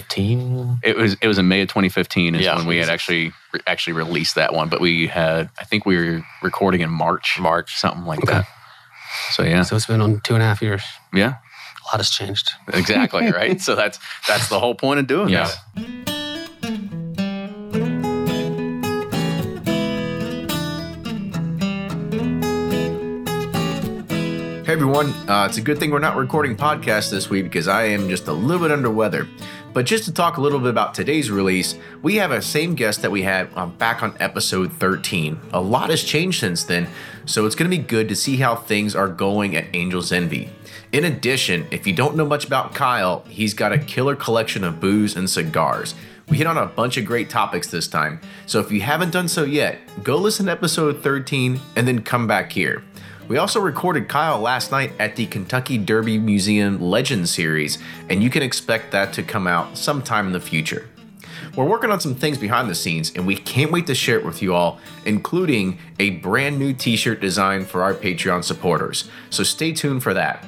2015. It was it was in May of 2015 is Yeah. when we had actually actually released that one, but we had I think we were recording in March, March. something like Okay. that. So yeah, So it's been on two and a half years. yeah, A lot has changed. exactly right. So that's that's the whole point of doing Yeah. this. Everyone, uh, it's a good thing we're not recording podcasts this week because I am just a little bit under weather. But just to talk a little bit about today's release, we have a same guest that we had um, back on episode 13. A lot has changed since then, so it's going to be good to see how things are going at Angel's Envy. In addition, if you don't know much about Kyle, he's got a killer collection of booze and cigars. We hit on a bunch of great topics this time, so if you haven't done so yet, go listen to episode 13 and then come back here. We also recorded Kyle last night at the Kentucky Derby Museum Legend Series, and you can expect that to come out sometime in the future. We're working on some things behind the scenes, and we can't wait to share it with you all, including a brand new t shirt design for our Patreon supporters. So stay tuned for that.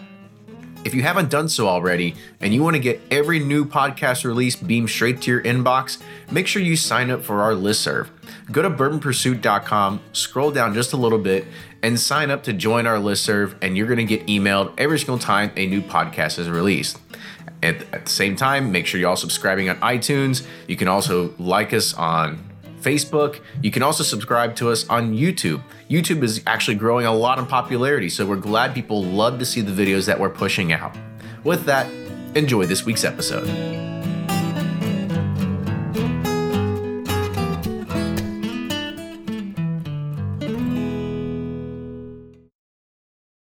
If you haven't done so already and you want to get every new podcast release beamed straight to your inbox, make sure you sign up for our listserv. Go to bourbonpursuit.com, scroll down just a little bit, and sign up to join our listserv, and you're going to get emailed every single time a new podcast is released. At, at the same time, make sure you're all subscribing on iTunes. You can also like us on Facebook. You can also subscribe to us on YouTube. YouTube is actually growing a lot in popularity, so we're glad people love to see the videos that we're pushing out. With that, enjoy this week's episode.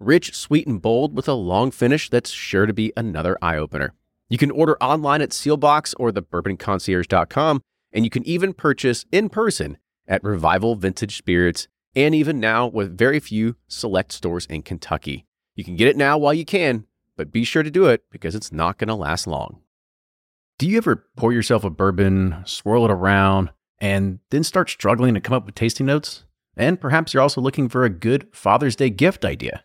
Rich, sweet, and bold with a long finish that's sure to be another eye opener. You can order online at Seelbach's or thebourbonconcierge.com, and you can even purchase in person at Revival Vintage Spirits, and even now with very few select stores in Kentucky. You can get it now while you can, but be sure to do it because it's not going to last long. Do you ever pour yourself a bourbon, swirl it around, and then start struggling to come up with tasting notes? And perhaps you're also looking for a good Father's Day gift idea.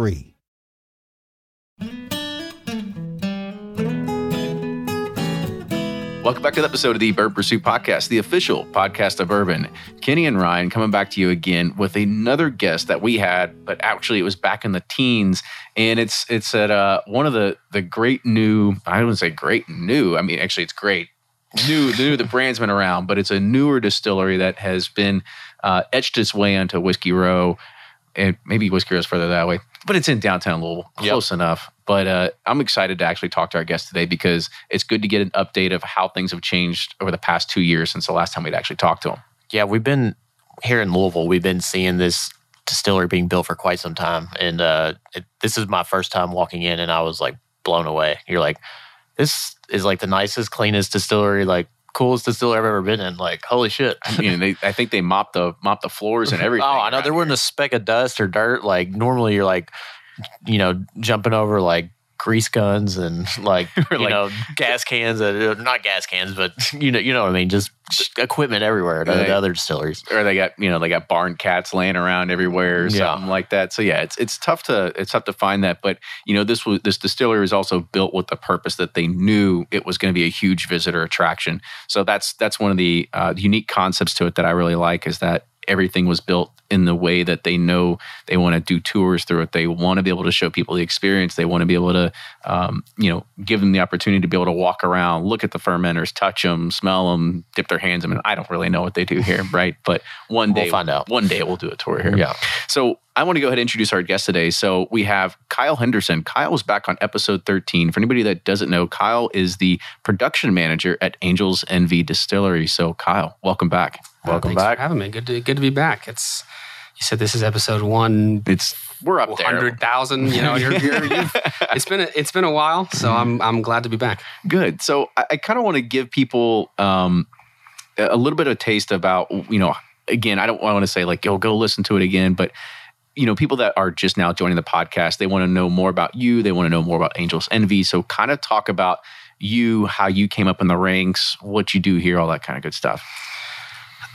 Welcome back to the episode of the Bourbon Pursuit Podcast, the official podcast of Urban. Kenny and Ryan coming back to you again with another guest that we had, but actually it was back in the teens, and it's it's at uh, one of the the great new. I wouldn't say great new. I mean, actually, it's great new. The new the brand's been around, but it's a newer distillery that has been uh, etched its way into Whiskey Row, and maybe Whiskey Row's further that way, but it's in downtown Louisville, Yep. close enough. But uh, I'm excited to actually talk to our guest today because it's good to get an update of how things have changed over the past two years since the last time we'd actually talked to him. Yeah, we've been here in Louisville. We've been seeing this distillery being built for quite some time, and uh, it, this is my first time walking in, and I was like blown away. You're like, this is like the nicest, cleanest distillery, like coolest distillery I've ever been in. Like, holy shit! I mean, they, I think they mopped the mopped the floors and everything. Oh, I know there wasn't a speck of dust or dirt. Like normally, you're like, you know, jumping over like grease guns and like you like- know gas cans, uh, not gas cans, but you know, you know what I mean. Just, equipment everywhere. Right. the other distilleries. or they got you know they got barn cats laying around everywhere or Yeah. something like that. So yeah, it's it's tough to it's tough to find that. But you know this was this distillery was also built with the purpose that they knew it was going to be a huge visitor attraction. So that's that's one of the uh, unique concepts to it that I really like is that everything was built in the way that they know they want to do tours through it. They want to be able to show people the experience. They want to be able to, um, you know, give them the opportunity to be able to walk around, look at the fermenters, touch them, smell them, dip their hands in Mean, I don't really know what they do here, right? But one day, We'll find out. One day we'll do a tour here. Yeah. So I want to go ahead and introduce our guest today. So we have Kyle Henderson. Kyle was back on episode 13. For anybody that doesn't know, Kyle is the production manager at Angels Envy Distillery. So Kyle, welcome back. Welcome Thanks back. For having me. Good to good to be back. It's you said this is episode one It's we're up there. hundred thousand. You know, you're, you're, it's been a, it's been a while, so I'm I'm glad to be back. Good. So I, I kind of want to give people um, a little bit of a taste about, you know, again, I don't want to say like, yo, go listen to it again, but you know, people that are just now joining the podcast, they want to know more about you. They want to know more about Angels Envy. So kind of talk about you, how you came up in the ranks, what you do here, all that kind of good stuff.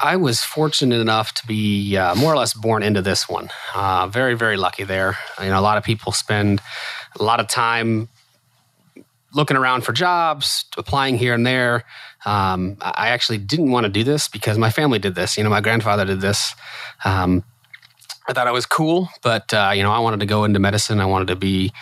I was fortunate enough to be uh, more or less born into this one. Uh, very, very lucky there. You know, a lot of people spend a lot of time looking around for jobs, applying here and there. Um, I actually didn't want to do this because my family did this. You know, my grandfather did this. Um, I thought I was cool, but uh, you know, I wanted to go into medicine. I wanted to be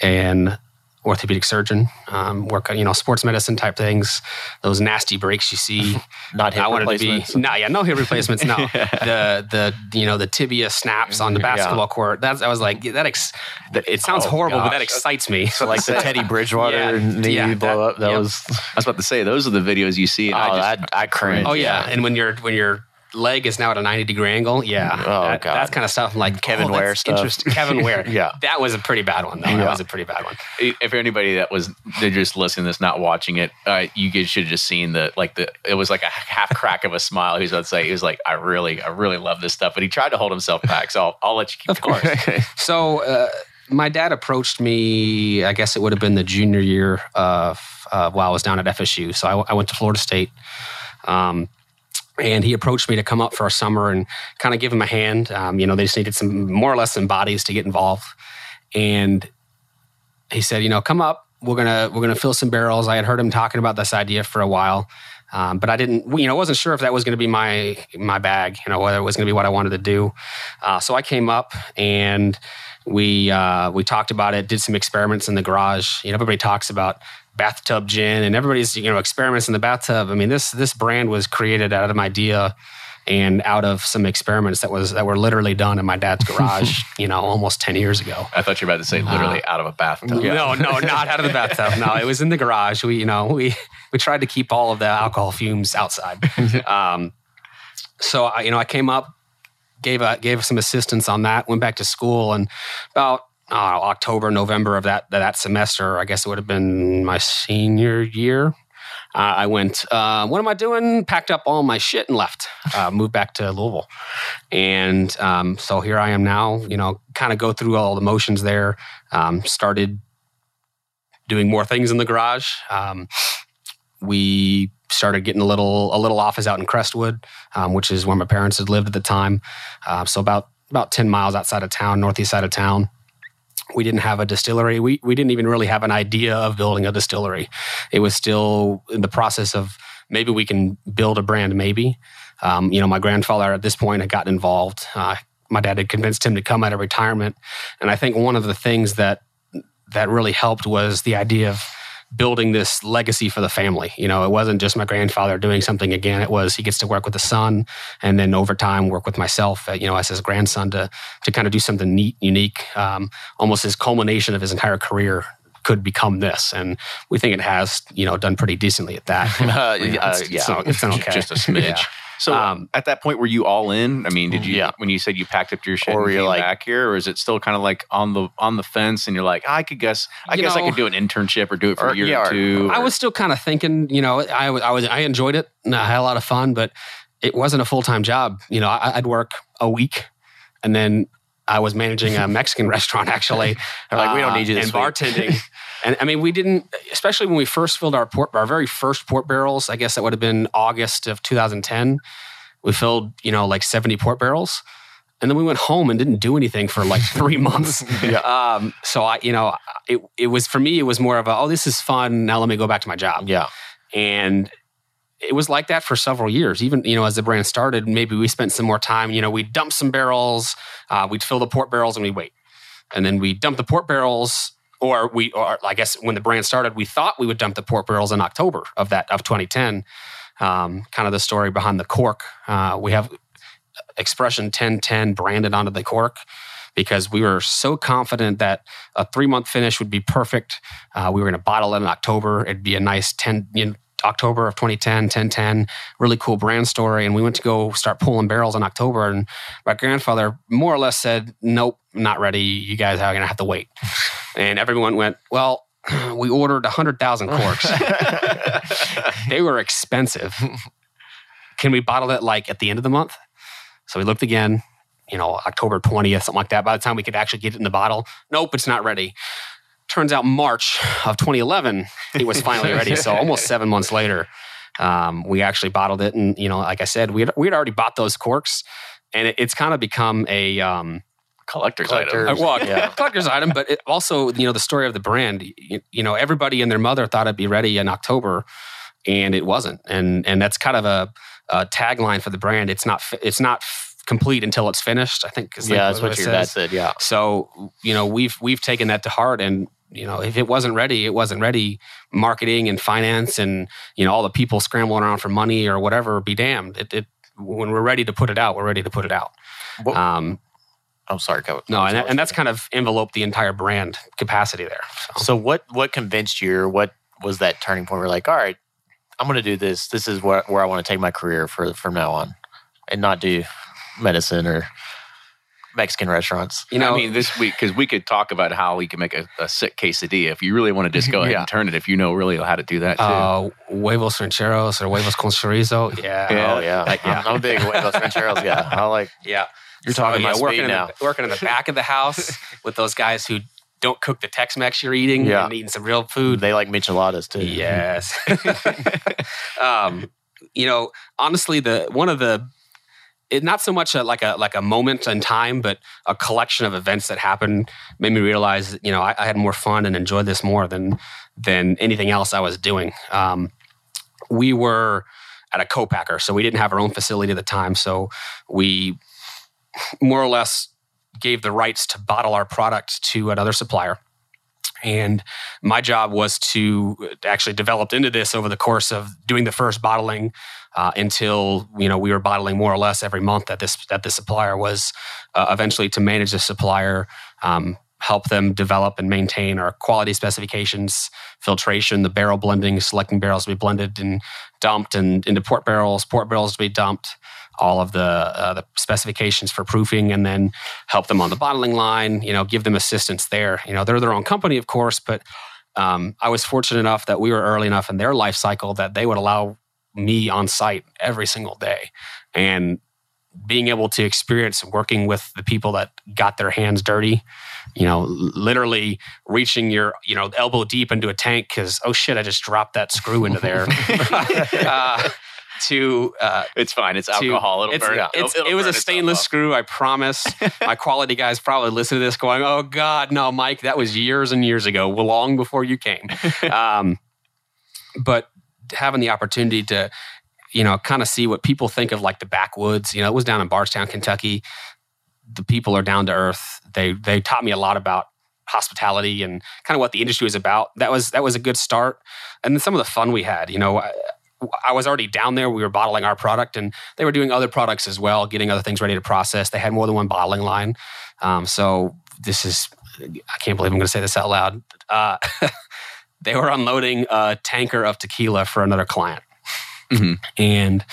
an orthopedic surgeon, um, work on you know sports medicine type things. Those nasty breaks you see. Not hip I wanted to be no, yeah, no hip replacements. No, the the you know the tibia snaps on the Yeah. basketball court. That's I was like that. Ex, it sounds Oh, horrible, but that excites me. So like the Teddy Bridgewater Yeah, knee yeah, blow that- up. That yep. was I was about to say, those are the videos you see. And oh, I just, I, I cringe. Oh yeah. and when you're when your leg is now at a ninety degree angle, yeah, Oh, that, God. that's kind of stuff. I'm like Kevin oh, Ware stuff. interesting. Kevin Ware, Yeah. that was a pretty bad one. though. Yeah. That was a pretty bad one. if anybody that was they're just listening to this not watching it uh, you guys should have just seen the like the it was like a half crack of a smile he was about to say he was like i really i really love this stuff but he tried to hold himself back so i'll, I'll let you keep Of going. course. So uh, my dad approached me. I guess it would have been the junior year of uh, while I was down at FSU. So I, I went to Florida State, um, and he approached me to come up for a summer and kind of give him a hand. Um, you know, they just needed some more or less some bodies to get involved, and he said, you know, come up. We're gonna we're gonna fill some barrels. I had heard him talking about this idea for a while. Um, but I didn't, you know, wasn't sure if that was to be my my bag, you know, whether it was to be what I wanted to do. Uh, so I came up and we uh, we talked about it, did some experiments in the garage. You know, everybody talks about bathtub gin, and everybody's you know experiments in the bathtub. I mean, this this brand was created out of an idea and out of some experiments that was that were literally done in my dad's garage. you know, almost ten years ago. i thought you were about to say literally out of a bathtub No, no, not out of the bathtub. No, it was in the garage. We, you know, we we tried to keep all of the alcohol fumes outside. Um, so I, you know, I came up, gave a, gave some assistance on that. Went back to school, and about uh, October, November of that that semester, I guess it would have been my senior year. Uh, I went. Uh, what am I doing? Packed up all my shit and left. Uh, moved back to Louisville, and um, so here I am now. You know, kind of go through all the motions there. Um, started doing more things in the garage. Um, we started getting a little a little office out in Crestwood, um, which is where my parents had lived at the time. Uh, so about about ten miles outside of town, northeast side of town. We didn't have a distillery. We we didn't even really have an idea of building a distillery. It was still in the process of maybe we can build a brand. Maybe, um, you know, my grandfather at this point had gotten involved. Uh, my dad had convinced him to come out of retirement, and I think one of the things that that really helped was the idea of building this legacy for the family. You know, it wasn't just my grandfather doing something again. It was he gets to work with the son, and then over time work with myself. uh, You know, as his grandson to to kind of do something neat, unique. Um, almost his culmination of his entire career could become this, and we think it has. You know, done pretty decently at that. Uh, know, uh, it's, yeah. it's, it's okay. just a smidge Yeah. So Um, at that point, were you all in? I mean, did you Yeah. when you said you packed up your shit Or and came like- back here, or is it still kind of like on the on the fence and you're like, I could guess, I guess I could do an internship or do it for Or- a year yeah, or or- two. I was still kind of thinking, you know, I was, I was, I enjoyed it. and I had a lot of fun, but it wasn't a full time job. You know, I, I'd work a week, and then I was managing a Mexican restaurant actually. Like, we don't uh, need you this and week. bartending. and I mean, we didn't, especially when we first filled our port, our very first port barrels. I guess that would have been August of 2010. We filled, you know, like 70 port barrels. And then we went home and didn't do anything for like three months. Yeah. Um, so I, you know, it, it was for me, it was more of a, oh, this is fun. Now let me go back to my job. Yeah. And it was like that for several years. Even, you know, as the brand started, maybe we spent some more time, you know, we'd dump some barrels, uh, we'd fill the port barrels and we'd wait. And then we dump the port barrels, or we, or I guess when the brand started, we thought we would dump the port barrels in October of that, of 2010. Um, kind of the story behind the cork. Uh, we have expression 1010 branded onto the cork because we were so confident that a three month finish would be perfect. Uh, we were going to bottle it in October. It'd be a nice 10, you know, October of 2010, 1010, really cool brand story. And we went to go start pulling barrels in October. And my grandfather more or less said, Nope, not ready. You guys are going to have to wait. And everyone went, Well, we ordered 100,000 corks. they were expensive. Can we bottle it like at the end of the month? So we looked again, you know, October 20th, something like that. By the time we could actually get it in the bottle, nope, it's not ready. Turns out March of 2011, it was finally ready. So almost seven months later, um, we actually bottled it. And, you know, like I said, we had, we had already bought those corks and it, it's kind of become a, um, collector's Collector. item. well, Yeah. collector's item, but it also, you know, the story of the brand. You, you know, everybody and their mother thought it'd be ready in October, and it wasn't. And and that's kind of a, a tagline for the brand. It's not. It's not complete until it's finished. I think. is like Yeah, that's what it your dad said. Yeah. So you know, we've we've taken that to heart, and you know, if it wasn't ready, it wasn't ready. Marketing and finance, and you know, all the people scrambling around for money or whatever, be damned. It, it when we're ready to put it out, we're ready to put it out. What- Um, I'm sorry, Coach. no, and, that, and that's kind of enveloped the entire brand capacity there. So, So what what convinced you or what was that turning point where you're like, all right, I'm gonna do this. This is where, where I want to take my career for from now on. And not do medicine or Mexican restaurants. you know, I mean, this week because we could talk about how we can make a, a sick quesadilla if you really want to just go ahead Yeah. and turn it. If you know really how to do that too. uh, huevos rancheros or huevos con chorizo. Yeah. oh yeah. Like, yeah. I'm, I'm big with those rancheros. Yeah. I like Yeah. You're talking yeah, about working in. The, working in the back of the house with those guys who don't cook the Tex-Mex you're eating Yeah. and eating some real food. They like micheladas too. Yes. um, you know, honestly, the one of the it, not so much a, like a like a moment in time, but a collection of events that happened made me realize you know I, I had more fun and enjoyed this more than than anything else I was doing. Um, we were at a co-packer, so we didn't have our own facility at the time. So we more or less gave the rights to bottle our product to another supplier. And my job was to actually developed into this over the course of doing the first bottling uh, until you know we were bottling more or less every month that this that the supplier was uh, eventually to manage the supplier, um, help them develop and maintain our quality specifications, filtration, the barrel blending, selecting barrels to be blended and dumped and into port barrels, port barrels to be dumped, all of the uh, the specifications for proofing, and then help them on the bottling line. You know, give them assistance there. You know, they're their own company, of course, but um, I was fortunate enough that we were early enough in their life cycle that they would allow me on site every single day, and being able to experience working with the people that got their hands dirty you know literally reaching your you know elbow deep into a tank because oh shit i just dropped that screw into there uh, to uh, it's fine. It's to- alcohol. It'll it's- burn it's- It'll- it'll it was burn a stainless screw, I promise. My quality guys probably listen to this going, oh, God, no, Mike, that was years and years ago, long before you came. um, but having the opportunity to, you know, kind of see what people think of like the backwoods, you know, it was down in Bardstown, Kentucky. The people are down to earth. They they taught me a lot about hospitality and kind of what the industry was about. That was that was a good start. And then some of the fun we had, you know, I, I was already down there. We were bottling our product, and they were doing other products as well, getting other things ready to process. They had more than one bottling line. Um, so this is, I can't believe I'm going to say this out loud. Uh, they were unloading a tanker of tequila for another client, Mhm. and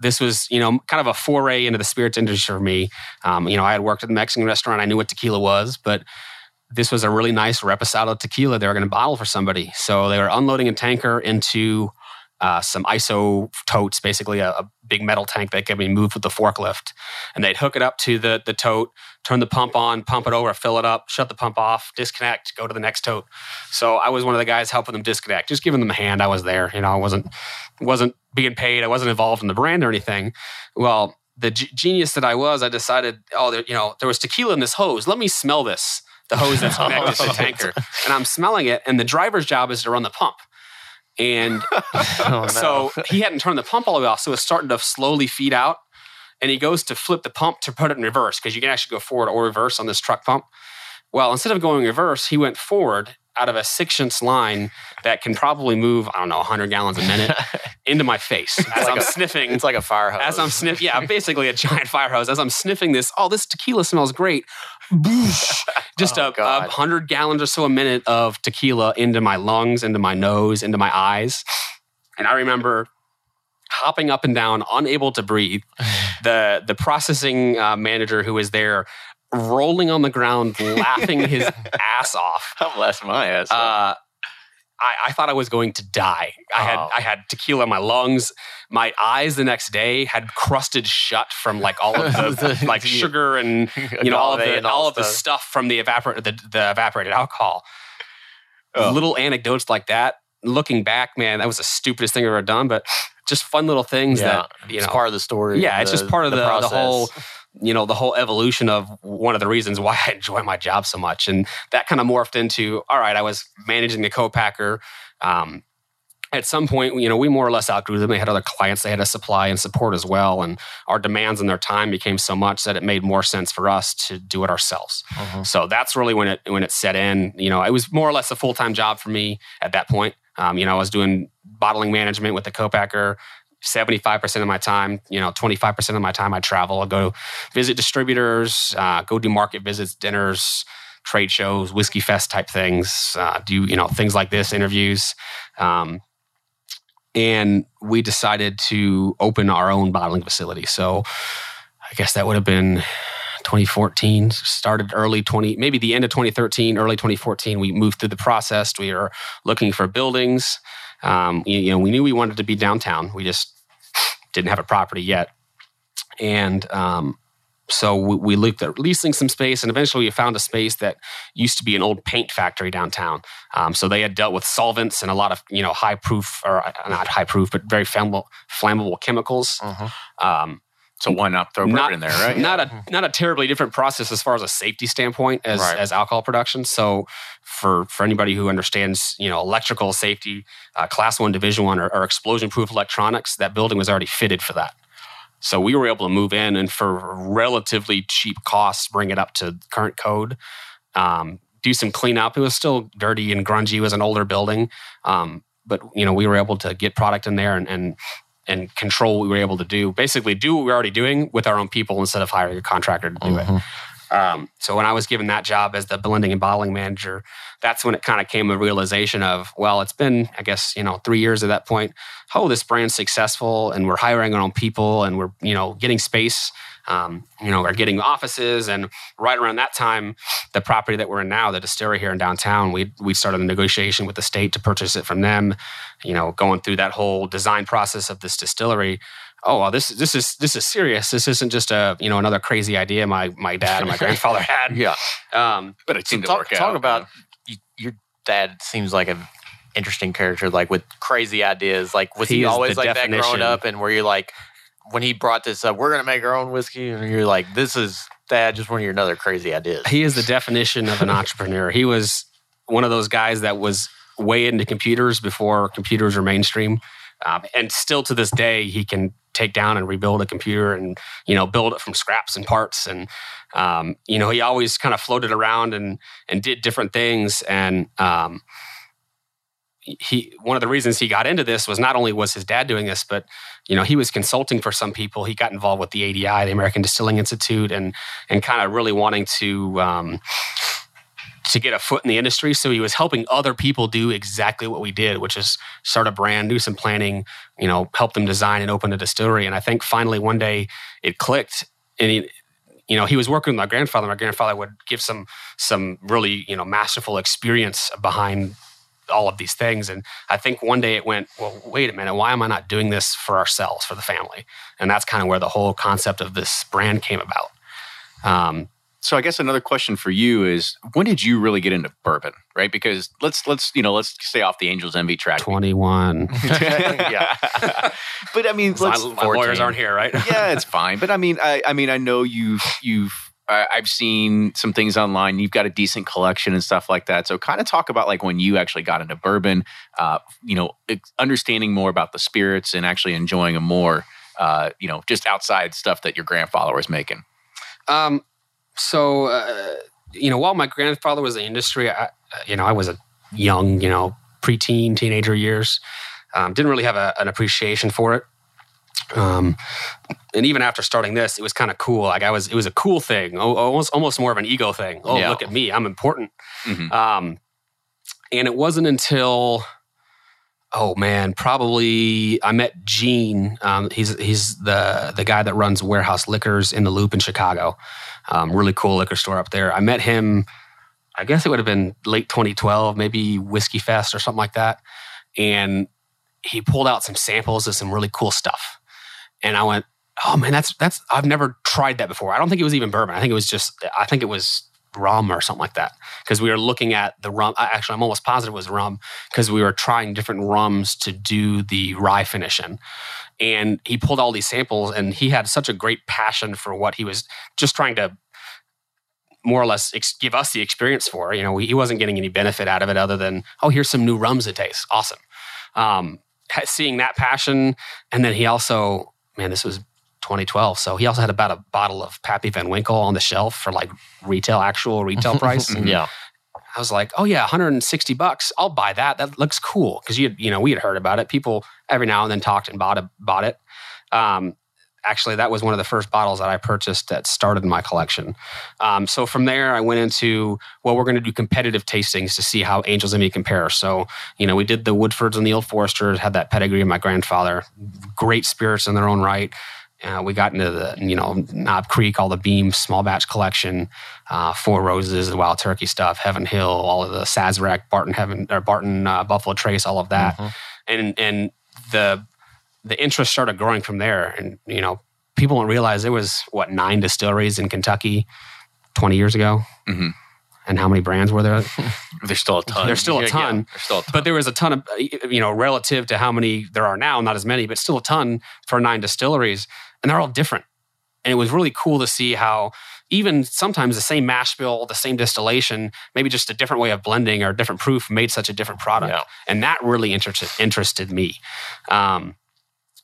this was, you know, kind of a foray into the spirits industry for me. Um, you know, I had worked at the Mexican restaurant. I knew what tequila was, but this was a really nice reposado tequila they were going to bottle for somebody. So they were unloading a tanker into uh, some ISO totes, basically a, a, big metal tank that can be moved with the forklift. And they'd hook it up to the, the tote, turn the pump on, pump it over, fill it up, shut the pump off, disconnect, go to the next tote. So I was one of the guys helping them disconnect, just giving them a hand. I was there. You know, I wasn't wasn't being paid. I wasn't involved in the brand or anything. Well, the g- genius that I was, I decided, oh, there, you know, there was tequila in this hose. Let me smell this. The hose that's connected to the tanker, and I'm smelling it. And the driver's job is to run the pump. And oh, no. so he hadn't turned the pump all the way off. So it's starting to slowly feed out. And he goes to flip the pump to put it in reverse because you can actually go forward or reverse on this truck pump. Well, instead of going reverse, he went forward out of a six inch line that can probably move, I don't know, 100 gallons a minute into my face as like I'm a, sniffing. It's like a fire hose. As I'm sniffing, yeah, basically a giant fire hose. As I'm sniffing this, oh, this tequila smells great. just oh, a, a hundred gallons or so a minute of tequila into my lungs, into my nose, into my eyes. And I remember hopping up and down, unable to breathe. The the processing uh, manager who was there rolling on the ground, laughing his ass off. Bless my ass. Uh, I, I, thought I was going to die. I had Oh. I had tequila in my lungs. My eyes the next day had crusted shut from like all of the like sugar and you know all of the all, of the stuff. from the evaporate the, the evaporated alcohol. Oh. Little anecdotes like that. Looking back, man, that was the stupidest thing I've ever done. But just fun little things yeah, that you it's know. part of the story. yeah, it's just part of the, the, process. whole you know the whole evolution of one of the reasons why I enjoy my job so much, and that kind of morphed into all right. I was managing the co-packer. Um, at some point, you know, we more or less outgrew them. They had other clients they had to supply and support as well, and our demands and their time became so much that it made more sense for us to do it ourselves. Mhm. So that's really when it when it set in. You know, it was more or less a full time job for me at that point. Um, you know, I was doing bottling management with the co-packer. 75% of my time, you know, 25% of my time I travel. I go visit distributors, uh, go do market visits, dinners, trade shows, whiskey fest type things, uh, do, you know, things like this, interviews. Um, and we decided to open our own bottling facility. So I guess that would have been 2014 started early 20 maybe the end of 2013 early 2014 we moved through the process we were looking for buildings um, you, you know we knew we wanted to be downtown. We just didn't have a property yet. And um, so we, we looked at leasing some space and eventually we found a space that used to be an old paint factory downtown. Um, so they had dealt with solvents and a lot of you know high proof or uh, not high proof but very flammable, flammable chemicals. Mhm. um, So why not throw bourbon in there, right? not a not a terribly different process as far as a safety standpoint as Right. as alcohol production. So for for anybody who understands, you know, electrical safety, uh, class one, division one, or, or explosion proof electronics, that building was already fitted for that. So we were able to move in and for relatively cheap costs, bring it up to current code. Um, do some cleanup. It was still dirty and grungy. It was an older building, um, but you know we were able to get product in there and, and and control what we were able to do. Basically, do what we are already doing with our own people instead of hiring a contractor to do Mhm. it. Um, so when I was given that job as the blending and bottling manager, that's when it kind of came a realization of, well, it's been, I guess, you know, three years at that point. Oh, this brand's successful, and we're hiring our own people, and we're, you know, getting space. Um, you know, we're getting offices, and right around that time, the property that we're in now, the distillery here in downtown, we we started a negotiation with the state to purchase it from them. You know, going through that whole design process of this distillery. Oh, well, this this is this is serious. This isn't just a you know another crazy idea my my dad and my grandfather had. Yeah. Um, but it So seemed to talk, work talk out. about y- your dad seems like an interesting character, like with crazy ideas. Like was he, He always the like that growing up? And were you like when he brought this up, we're gonna make our own whiskey, and you're like, this is dad, just one of your another crazy ideas. he is the definition of an entrepreneur. He was one of those guys that was way into computers before computers were mainstream, um, and still to this day he can take down and rebuild a computer and you know build it from scraps and parts and um, you know he always kind of floated around and and did different things and um, he one of the reasons he got into this was not only was his dad doing this but you know he was consulting for some people he got involved with the ADI the American Distilling Institute and and kind of really wanting to um, to get a foot in the industry. So he was helping other people do exactly what we did, which is start a brand, do some planning, you know, help them design and open a distillery. And I think finally one day it clicked, and he, you know, he was working with my grandfather. My grandfather would give some some really you know masterful experience behind all of these things. And I think one day it went, well, wait a minute, why am I not doing this for ourselves, for the family? And that's kind of where the whole concept of this brand came about. Um, So I guess another question for you is when did you really get into bourbon, right? Because let's let's you know let's stay off the Angels Envy track. 21. yeah. but I mean, let's, my, my lawyers aren't here, right? yeah, it's fine. But I mean, I, I mean, I know you've you've I've seen some things online. You've got a decent collection and stuff like that. So kind of talk about like when you actually got into bourbon. Uh, you know, understanding more about the spirits and actually enjoying them more. Uh, you know, just outside stuff that your grandfather was making. Um, so, uh, you know, while my grandfather was in the industry, I, you know, I was a young, you know, preteen, teenager years. Um, didn't really have a, an appreciation for it. Um, and even after starting this, it was kind of cool. Like I was, it was a cool thing, almost, almost more of an ego thing. Oh, Yeah. look at me, I'm important. Mhm. Um, and it wasn't until, oh man, probably I met Gene. Um, he's he's the the guy that runs Warehouse Liquors in the Loop in Chicago. Um, really cool liquor store up there. I met him. I guess it would have been late 2012, maybe Whiskey Fest or something like that. And he pulled out some samples of some really cool stuff. And I went, "Oh man, that's that's I've never tried that before. I don't think it was even bourbon. I think it was just I think it was rum or something like that because we were looking at the rum. Actually, I'm almost positive it was rum because we were trying different rums to do the rye finishing. And he pulled all these samples, and he had such a great passion for what he was just trying to more or less ex- give us the experience for. You know, he wasn't getting any benefit out of it other than, oh, here's some new rums to taste. Awesome. Um, seeing that passion, and then he also, man, this was 2012, so he also had about a bottle of Pappy Van Winkle on the shelf for like retail, actual retail price. yeah. I was like, oh yeah, 160 bucks. I'll buy that. That looks cool because you you know we had heard about it. People every now and then talked and bought it. Bought it. Um, actually, that was one of the first bottles that I purchased that started my collection. Um, so from there, I went into well, we're going to do competitive tastings to see how Angels Envy compare. So you know, we did the Woodfords and the Old Foresters. Had that pedigree of my grandfather. Great spirits in their own right. Uh, we got into the you know Knob Creek, all the Beam small batch collection, uh, Four Roses, the Wild Turkey stuff, Heaven Hill, all of the Sazerac, Barton Heaven or Barton uh, Buffalo Trace, all of that, and and the the interest started growing from there. And you know, people don't realize there was what nine distilleries in Kentucky twenty years ago, Mhm. and how many brands were there? There's still a ton. There's still a Yeah, yeah. ton. There's still a ton. but there was a ton of you know relative to how many there are now not as many but still a ton for nine distilleries and they're all different and it was really cool to see how even sometimes the same mash bill the same distillation maybe just a different way of blending or different proof made such a different product Yeah. and that really interested interested me um,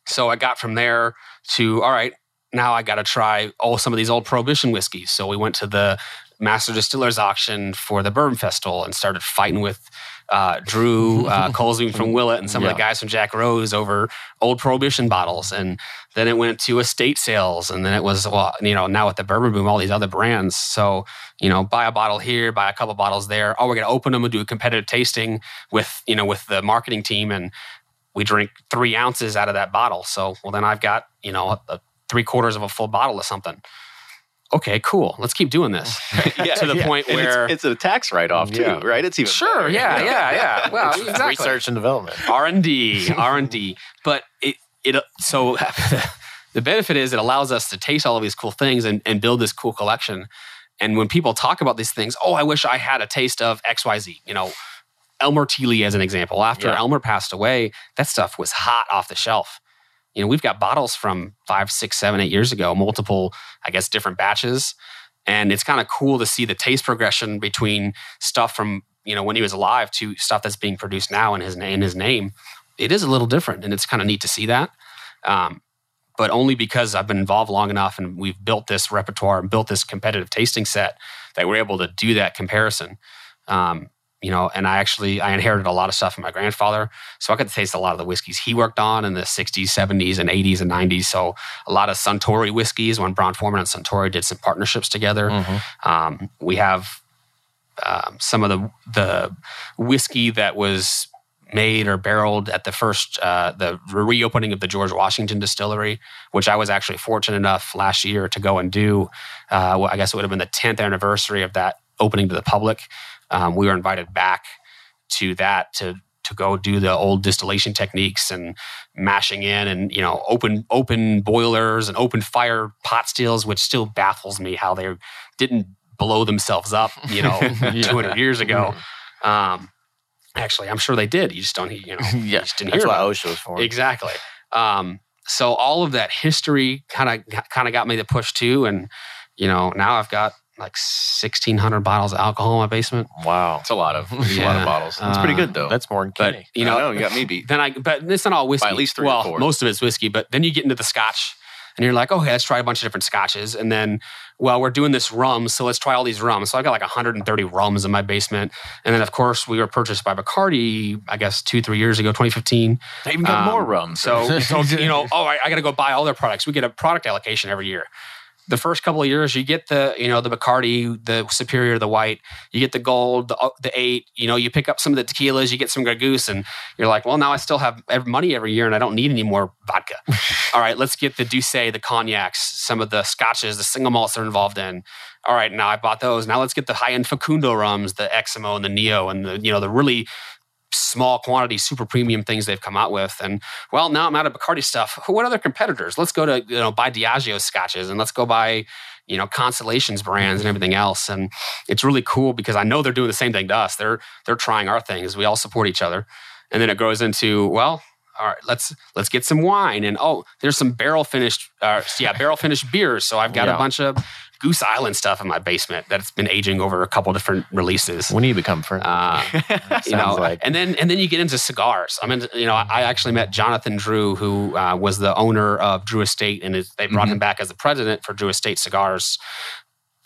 so i got from there to all right now i got to try all some of these old prohibition whiskeys. So we went to the master distillers auction for the bourbon festival and started fighting with uh, Drew uh, Kulsveen from Willett and some of the guys from Jack Rose over old prohibition bottles, and then it went to estate sales, and then it was well, you know, now with the bourbon boom, all these other brands. So you know, buy a bottle here, buy a couple bottles there. Oh, we're gonna open them and do a competitive tasting with you know with the marketing team, and we drink three ounces out of that bottle. So well, then I've got you know a, a three quarters of a full bottle of something. Okay, cool. Let's keep doing this yeah, to the yeah. point And it's- where it's, a tax write off too, Yeah. right? It's even Sure. better, Yeah. you know? Yeah. Yeah. Well, exactly. Research and development. R and D, R and D. But it it so the benefit is it allows us to taste all of these cool things and, and build this cool collection. And when people talk about these things, oh, I wish I had a taste of X Y Z. You know, Elmer T. Lee as an example. After Yeah. Elmer passed away, that stuff was hot off the shelf. You know, we've got bottles from five, six, seven, eight years ago, multiple, I guess, different batches. And it's kind of cool to see the taste progression between stuff from, you know, when he was alive to stuff that's being produced now in his, in his name. It is a little different, and it's kind of neat to see that. Um, but only because I've been involved long enough and we've built this repertoire and built this competitive tasting set that we're able to do that comparison. Um, you know, and I actually I inherited a lot of stuff from my grandfather, so I got to taste a lot of the whiskeys he worked on in the '60s, '70s, and '80s and '90s. So a lot of Suntory whiskeys when Brown Forman and Suntory did some partnerships together. Mhm. Um, we have um, some of the the whiskey that was made or barreled at the first uh, the reopening of the George Washington distillery, which I was actually fortunate enough last year to go and do. Uh, well, I guess it would have been the 10th anniversary of that opening to the public. Um, we were invited back to that to to go do the old distillation techniques and mashing in and you know open open boilers and open fire pot stills, which still baffles me how they didn't blow themselves up, you know, 200 years ago. Um, actually, I'm sure they did. You just don't, hear, you know, yeah, just didn't that's hear what. OSHA was for. Exactly. Um, so all of that history kind of kind of got me to push too, and you know now I've got like 1,600 bottles of alcohol in my basement. Wow, It's a lot of, it's a lot of bottles. It's pretty Uh, good though. that's more than But Kenny. you I know, know you got me beat. then I but it's not all whiskey. By at least three or four. most of it's whiskey. But then you get into the Scotch, and you're like, okay, let's try a bunch of different Scotches, and then well, we're doing this rum, so let's try all these rums. So I got like 130 rums in my basement, and then of course we were purchased by Bacardi, I guess two three years ago, 2015. They even got Um, more rum. So, so you know, oh, I, I got to go buy all their products. We get a product allocation every year. The first couple of years, you get the you know the Bacardi, the Superior, the white. You get the gold, the, uh, the eight. You know, you pick up some of the tequilas, you get some Goose, and you're like, well, now I still have money every year, and I don't need any more vodka. all right, let's get the Douce, the cognacs, some of the scotches, the single malts they're involved in. All right, now I bought those. Now let's get the high end Facundo rums, the Eximo and the Neo, and the you know the really small quantity super premium things they've come out with. And well now i'm out of bacardi stuff. What other competitors? Let's go to you know buy diageo scotches and let's go buy you know constellations brands and everything else. And it's really cool because i know they're doing the same thing to us. They're they're trying our things. We all support each other. And then it grows into well all right let's let's get some wine. And oh there's some barrel finished uh, yeah barrel finished beers. So i've got Yeah. a bunch of goose island stuff in my basement that's been aging over a couple different releases When do you become friends? uh, you know, like- and then and then you get into cigars. I mean, you know, I actually met Jonathan Drew, who uh, was the owner of Drew Estate, and they brought him back as the president for Drew Estate Cigars.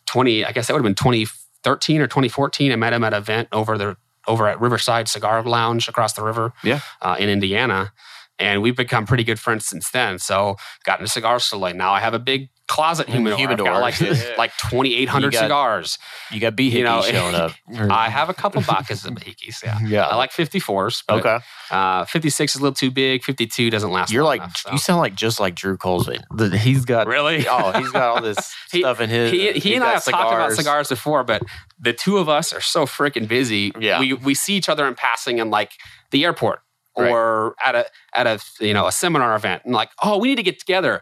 Twenty, I guess that would have been 2013 or 2014. I met him at an event over the over at Riverside Cigar Lounge across the river, Yeah. uh, in Indiana. And we've become pretty good friends since then. So got into cigar store. Now I have a big closet humidor. I've Humidor. got like Yeah. like 2,800 You got- cigars. you got B you know, showing up. I have a couple Bacchus and Bahikis. Yeah. yeah. I like 54s. But, okay. Uh, 56 is a little too big. 52 doesn't last. You're like enough, so. you sound like just like Drew Kulsveen. He's got really. oh he's got all this He- stuff in his. he, he and I have talked about cigars before, but the two of us are so freaking busy. Yeah. we we see each other in passing in like the airport or at a at a you know a seminar event, and like, oh, we need to get together.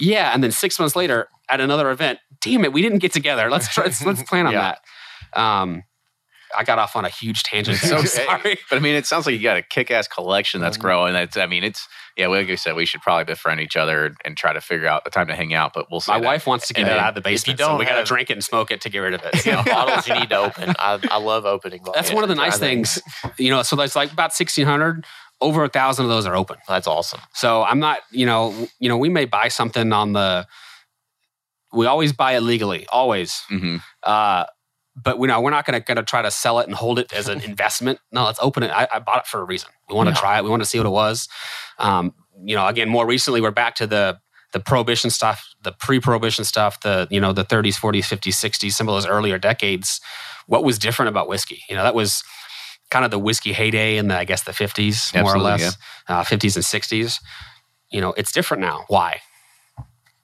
Yeah, and then six months later at another event, damn it, we didn't get together. Let's try, let's, let's plan on Yeah. that. Um, I got off on a huge tangent. So I'm sorry. But I mean, it sounds like you got a kick-ass collection that's growing. That's, I mean, it's yeah. Like I said, we should probably befriend each other and try to figure out the time to hang out. But we'll see. My that. wife wants to get And it out of the if you basement, don't we got to drink it and smoke it to get rid of it. You know, bottles you need to open. I, I love opening bottles. That's one of the nice things, you know. So there's like about sixteen hundred. Over a thousand of those are open. That's awesome. So I'm not, you know, you know, we may buy something on the. We always buy it legally, always. Mhm. Uh, but we know we're not going to going to try to sell it and hold it as an investment. No, let's open it. I, I bought it for a reason. We want to Yeah. try it. We want to see what it was. Um, you know, again, more recently, we're back to the the prohibition stuff, the pre-prohibition stuff, the you know the 30s, 40s, 50s, 60s, some of those earlier decades. What was different about whiskey? You know, that was kind of the whiskey heyday in the I guess the 50s, more or less, uh, 50s and 60s. You know, it's different now. Why?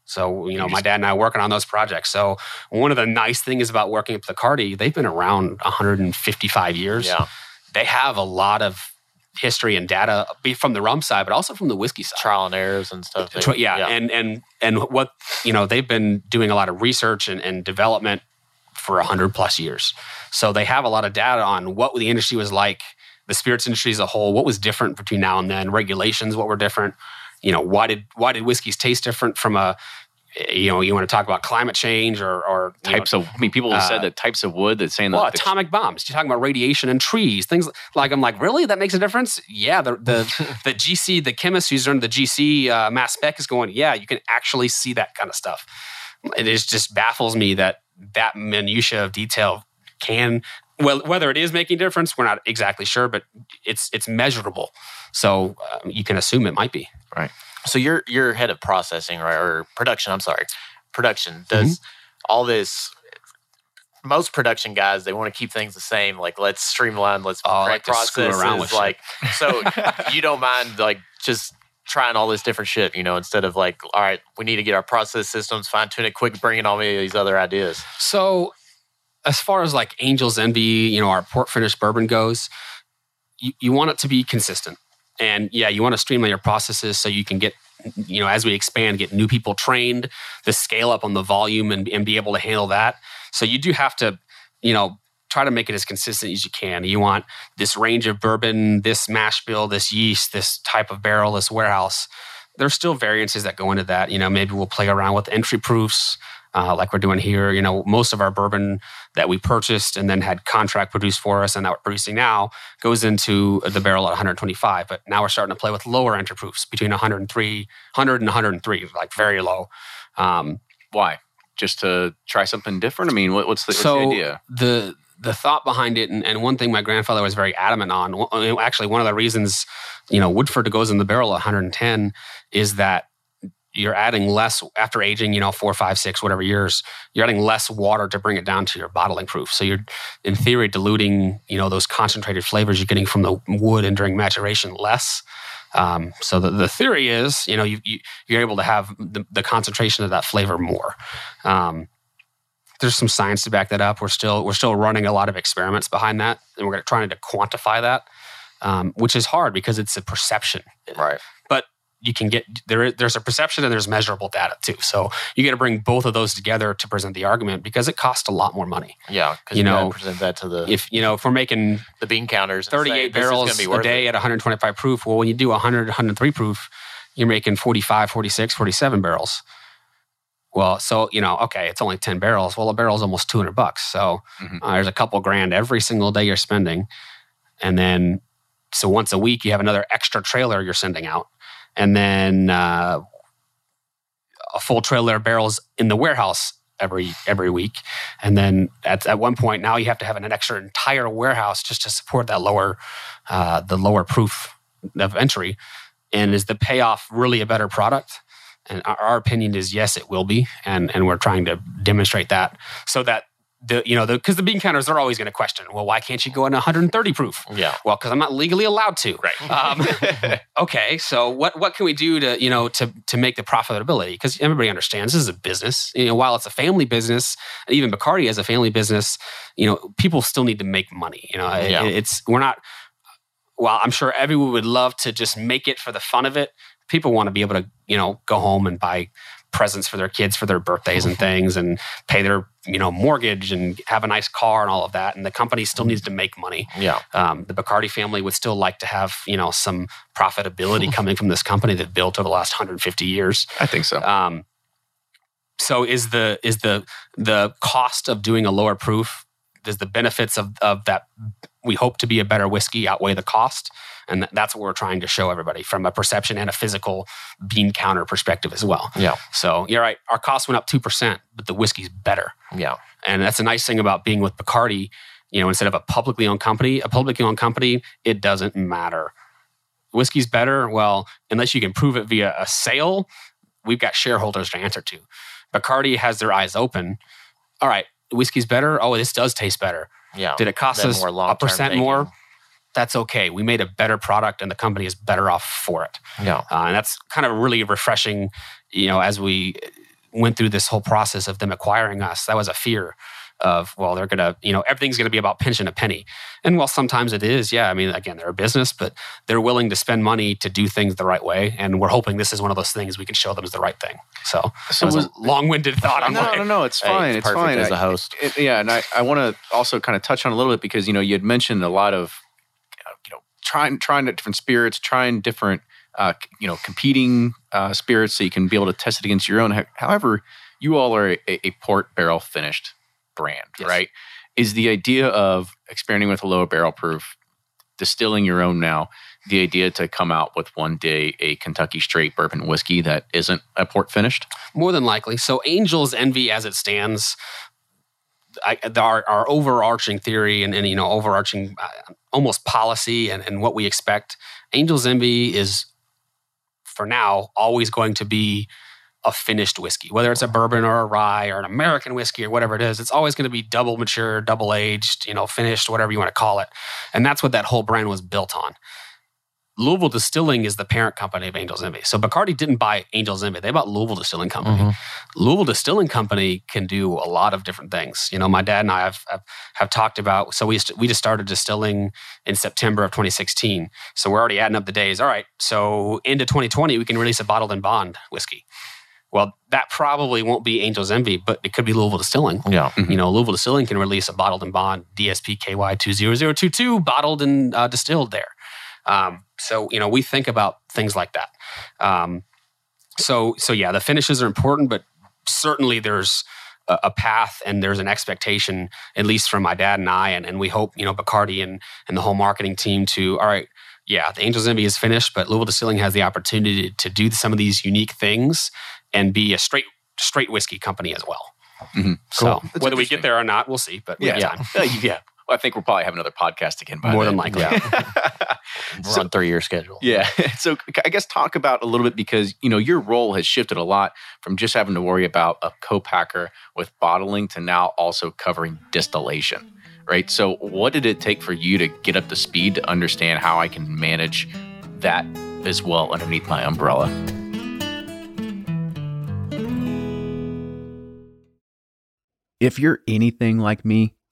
So, you know, my dad and I are working on those projects. So, one of the nice things about working at Bacardi, they've been around 155 years. Yeah. They have a lot of history and data from the rum side, but also from the whiskey side. Trial and errors and stuff. Tw- yeah, and and and what you know, they've been doing a lot of research and, and development for hundred plus years. So they have a lot of data on what the industry was like, the spirits industry as a whole, what was different between now and then, regulations, what were different. You know, why did why did whiskeys taste different from a you know, you want to talk about climate change or or you know, Types of, I mean, people have said uh, that types of wood that's saying well, that atomic bombs. You're talking about radiation and trees, things like. I'm like, really? That makes a difference? Yeah. The the, the GC, the chemist who's done the GC uh, mass spec is going. Yeah, you can actually see that kind of stuff. It is just baffles me that that minutia of detail can. Well, whether it is making a difference, we're not exactly sure, but it's it's measurable. So um, you can assume it might be. Right. So you're you're head of processing right or production. I'm sorry, production. Does Mm-hmm. all this most production guys they want to keep things the same. Like let's streamline, let's Oh, like to around with processes. Like so, you don't mind like just trying all this different shit, you know, instead of like, all right, we need to get our process systems fine tune it quick, bring in all these other ideas. So, as far as like Angel's Envy, you know, our port finished bourbon goes, you, you want it to be consistent. And yeah, you want to streamline your processes so you can get, you know, as we expand, get new people trained, the scale up on the volume and, and be able to handle that. So you do have to, you know, try to make it as consistent as you can. You want this range of bourbon, this mash bill, this yeast, this type of barrel, this warehouse. There's still variances that go into that. You know, maybe we'll play around with entry proofs, uh, like we're doing here. You know, most of our bourbon that we purchased and then had contract produced for us and that we're producing now goes into the barrel at 125. But now we're starting to play with lower entry proofs between 103, 100 and 103, like very low. Um, Why? Just to try something different? I mean, what, what's, the, what's the idea? the the thought behind it, and, and one thing my grandfather was very adamant on. mean, Actually, one of the reasons you know Woodford goes in the barrel at 110 is that you're adding less after aging. You know, four, five, six, whatever years, you're adding less water to bring it down to your bottling proof. So you're, in theory, diluting you know those concentrated flavors you're getting from the wood and during maturation less. Um, so the, the theory is, you know, you, you, you're able to have the, the concentration of that flavor more. Um, there's some science to back that up. We're still we're still running a lot of experiments behind that, and we're trying to quantify that, um, which is hard because it's a perception. Right. But you can get there. There's a perception and there's measurable data too. So you got to bring both of those together to present the argument because it costs a lot more money. Yeah. Because You you, know, present that to the, If you know if we're making the bean counters. and say, 38 this is gonna barrels a day it. at 125 proof, well, when you do 100, 103 proof, you're making 45, 46, 47 barrels. Well, so you know, okay, it's only 10 barrels. Well, a barrel's almost 200 bucks. So Mhm. uh, there's a couple grand every single day you're spending, and then so once a week you have another extra trailer you're sending out, and then uh, a full trailer of barrels in the warehouse every every week, and then at at one point now you have to have an extra entire warehouse just to support that lower uh, the lower proof of entry. And is the payoff really a better product? And our, our opinion is yes, it will be, and and we're trying to demonstrate that so that the you know because the, bean counters are always going to question, well, why can't you go in 130 proof? Yeah. Well, because I'm not legally allowed to. Right. Um, okay, so what what can we do to you know to to make the profitability? Because everybody understands this is a business. You know, while it's a family business, even Bacardi as a family business, you know, people still need to make money. You know, It- it's we're not. well, I'm sure everyone would love to just make it for the fun of it, people want to be able to you know go home and buy presents for their kids for their birthdays and things and pay their you know mortgage and have a nice car and all of that and the company still needs to make money Yeah. um, the Bacardi family would still like to have you know some profitability coming from this company that built over the last 150 years. I think so. Um, so is the is the the cost of doing a lower proof? Does the benefits of of that we hope to be a better whiskey outweigh the cost? And th- that's what we're trying to show everybody from a perception and a physical bean counter perspective as well. Yeah. So you're right. Our cost went up two percent, but the whiskey's better. Yeah. And that's a nice thing about being with Bacardi. You know, instead of a publicly owned company, a publicly owned company, it doesn't matter. Whiskey's better. Well, unless you can prove it via a sale, we've got shareholders to answer to. Bacardi has their eyes open. All right, whiskey's better. Oh, this does taste better. Yeah. Did it cost us more a percent thinking. more? That's okay. We made a better product, and the company is better off for it. Yeah. Uh, and that's kind of really refreshing, you know, as we went through this whole process of them acquiring us. That was a fear of, well, they're going to, you know, everything's going to be about pinching a penny. And while sometimes it is, yeah, I mean, again, they're a business, but they're willing to spend money to do things the right way. And we're hoping this is one of those things we can show them is the right thing. So, So that was, was- a long winded thought on no, my no, no, it's Hey, fine. it's it's perfect fine. as a host. it- yeah, and I, I want to also kind of touch on a little bit because you know you had mentioned a lot of you know trying trying different spirits, trying different uh, you know competing uh, spirits so you can be able to test it against your own. However, you all are a, a port barrel finished brand, Yes. right? Is the idea of experimenting with a lower barrel proof, distilling your own now, the idea to come out with one day a Kentucky straight bourbon whiskey that isn't a port finished? More than likely. So Angels Envy as it stands, I, our, our overarching theory and, and you know overarching uh, almost policy and, and what we expect, Angels Envy is for now always going to be a finished whiskey, whether it's a bourbon or a rye or an American whiskey or whatever it is. It's always going to be double mature, double aged, you know, finished, whatever you want to call it. And that's what that whole brand was built on. Louisville Distilling is the parent company of Angel's Envy. So Bacardi didn't buy Angel's Envy; they bought Louisville Distilling Company. Mm-hmm. Louisville Distilling Company can do a lot of different things. You know, my dad and I have have, have talked about. So we we just started distilling in September of 2016. So we're already adding up the days. All right, so into 2020 we can release a bottled and bond whiskey. Well, that probably won't be Angel's Envy, but it could be Louisville Distilling. Yeah. You know, Louisville Distilling can release a bottled and bond DSP KY 20022 bottled and uh, distilled there. Um, so you know, we think about things like that. Um, so so yeah, the finishes are important, but certainly there's a, a, path and there's an expectation, at least from my dad and I, and, and we hope you know Bacardi and and the whole marketing team to all right. Yeah, the Angel's Envy is finished, but Louisville Distilling has the opportunity to do some of these unique things and be a straight straight whiskey company as well. Mm-hmm. So whether we get there or not, we'll see. But yeah, yeah, yeah. I think we'll probably have another podcast again by more then. than likely. Yeah. We're So- on three year schedule. Yeah. So I guess talk about a little bit because you know your role has shifted a lot from just having to worry about a co-packer with bottling to now also covering distillation, right? So what did it take for you to get up to speed to understand how I can manage that as well underneath my umbrella? If you're anything like me,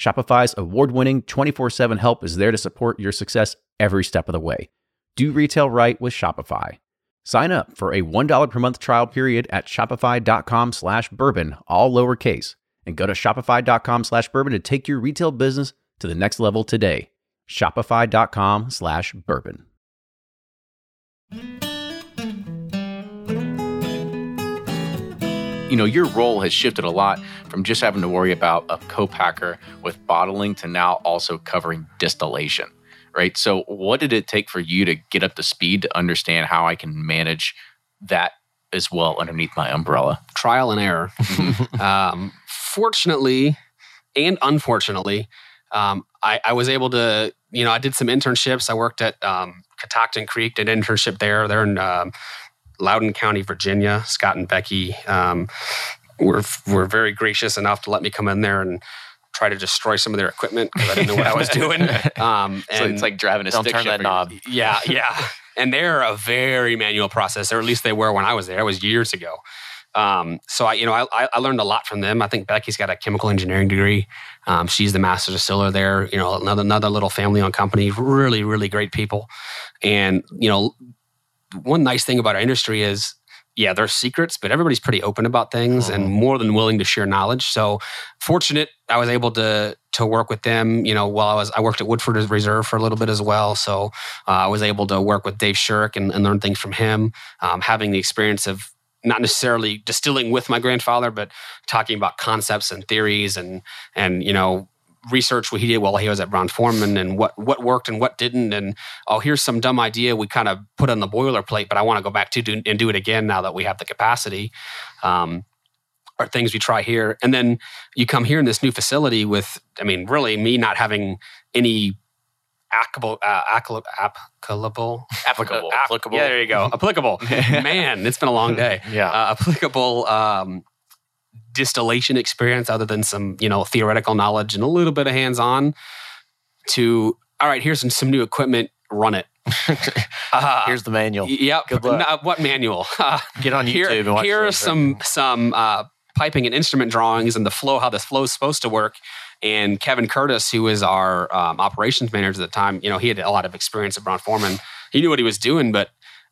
Shopify's award winning 24 7 help is there to support your success every step of the way. Do retail right with Shopify. Sign up for a $1 per month trial period at shopify.com slash bourbon, all lowercase, and go to shopify.com slash bourbon to take your retail business to the next level today. Shopify.com slash bourbon. You know, your role has shifted a lot from just having to worry about a co-packer with bottling to now also covering distillation, right? So, what did it take for you to get up to speed to understand how I can manage that as well underneath my umbrella? trial and error. um, fortunately and unfortunately, um, I, I was able to, you know, I did some internships. I worked at um, Catoctin Creek, did an internship there. They're in um, Loudoun County, Virginia. Scott and Becky um, were were very gracious enough to let me come in there and try to destroy some of their equipment because I didn't know what I was doing. Um, So it's like driving a Don't stick turn that knob. yeah, yeah. And they're a very manual process, or at least they were when I was there. It was years ago. Um, so I, you know, I, I learned a lot from them. I think Becky's got a chemical engineering degree. Um, she's the master distiller there. You know, another another little family-owned company. Really, really great people. And you know, one nice thing about our industry is, yeah, there's secrets, but everybody's pretty open about things and more than willing to share knowledge. So, fortunate, I was able to to work with them. You know, while I was I worked at Woodford Reserve for a little bit as well. So, uh, I was able to work with Dave Shirk and, and learn things from him. Um, having the experience of not necessarily distilling with my grandfather, but talking about concepts and theories and and you know research what he did while he was at Brown-Forman and what what worked and what didn't. And oh, here's some dumb idea we kind of put on the boilerplate, but I want to go back to do, and do it again now that we have the capacity. Um, are things we try here, and then you come here in this new facility with, I mean, really me not having any applicable, uh, applicable, applicable, Applicable. uh, applicable. Yeah, there you go. applicable. Man, it's been a long day. Yeah. Uh, applicable um, distillation experience, other than some you know theoretical knowledge and a little bit of hands-on. To all right, here's some, some new equipment. Run it. Uh, Here's the manual. Yep. Good luck. No, what manual? Get on YouTube here, and watch here are some some uh, piping and instrument drawings and the flow, how this flow is supposed to work. And Kevin Curtis, who was our um, operations manager at the time, you know, he had a lot of experience at Brown-Forman. He knew what he was doing, but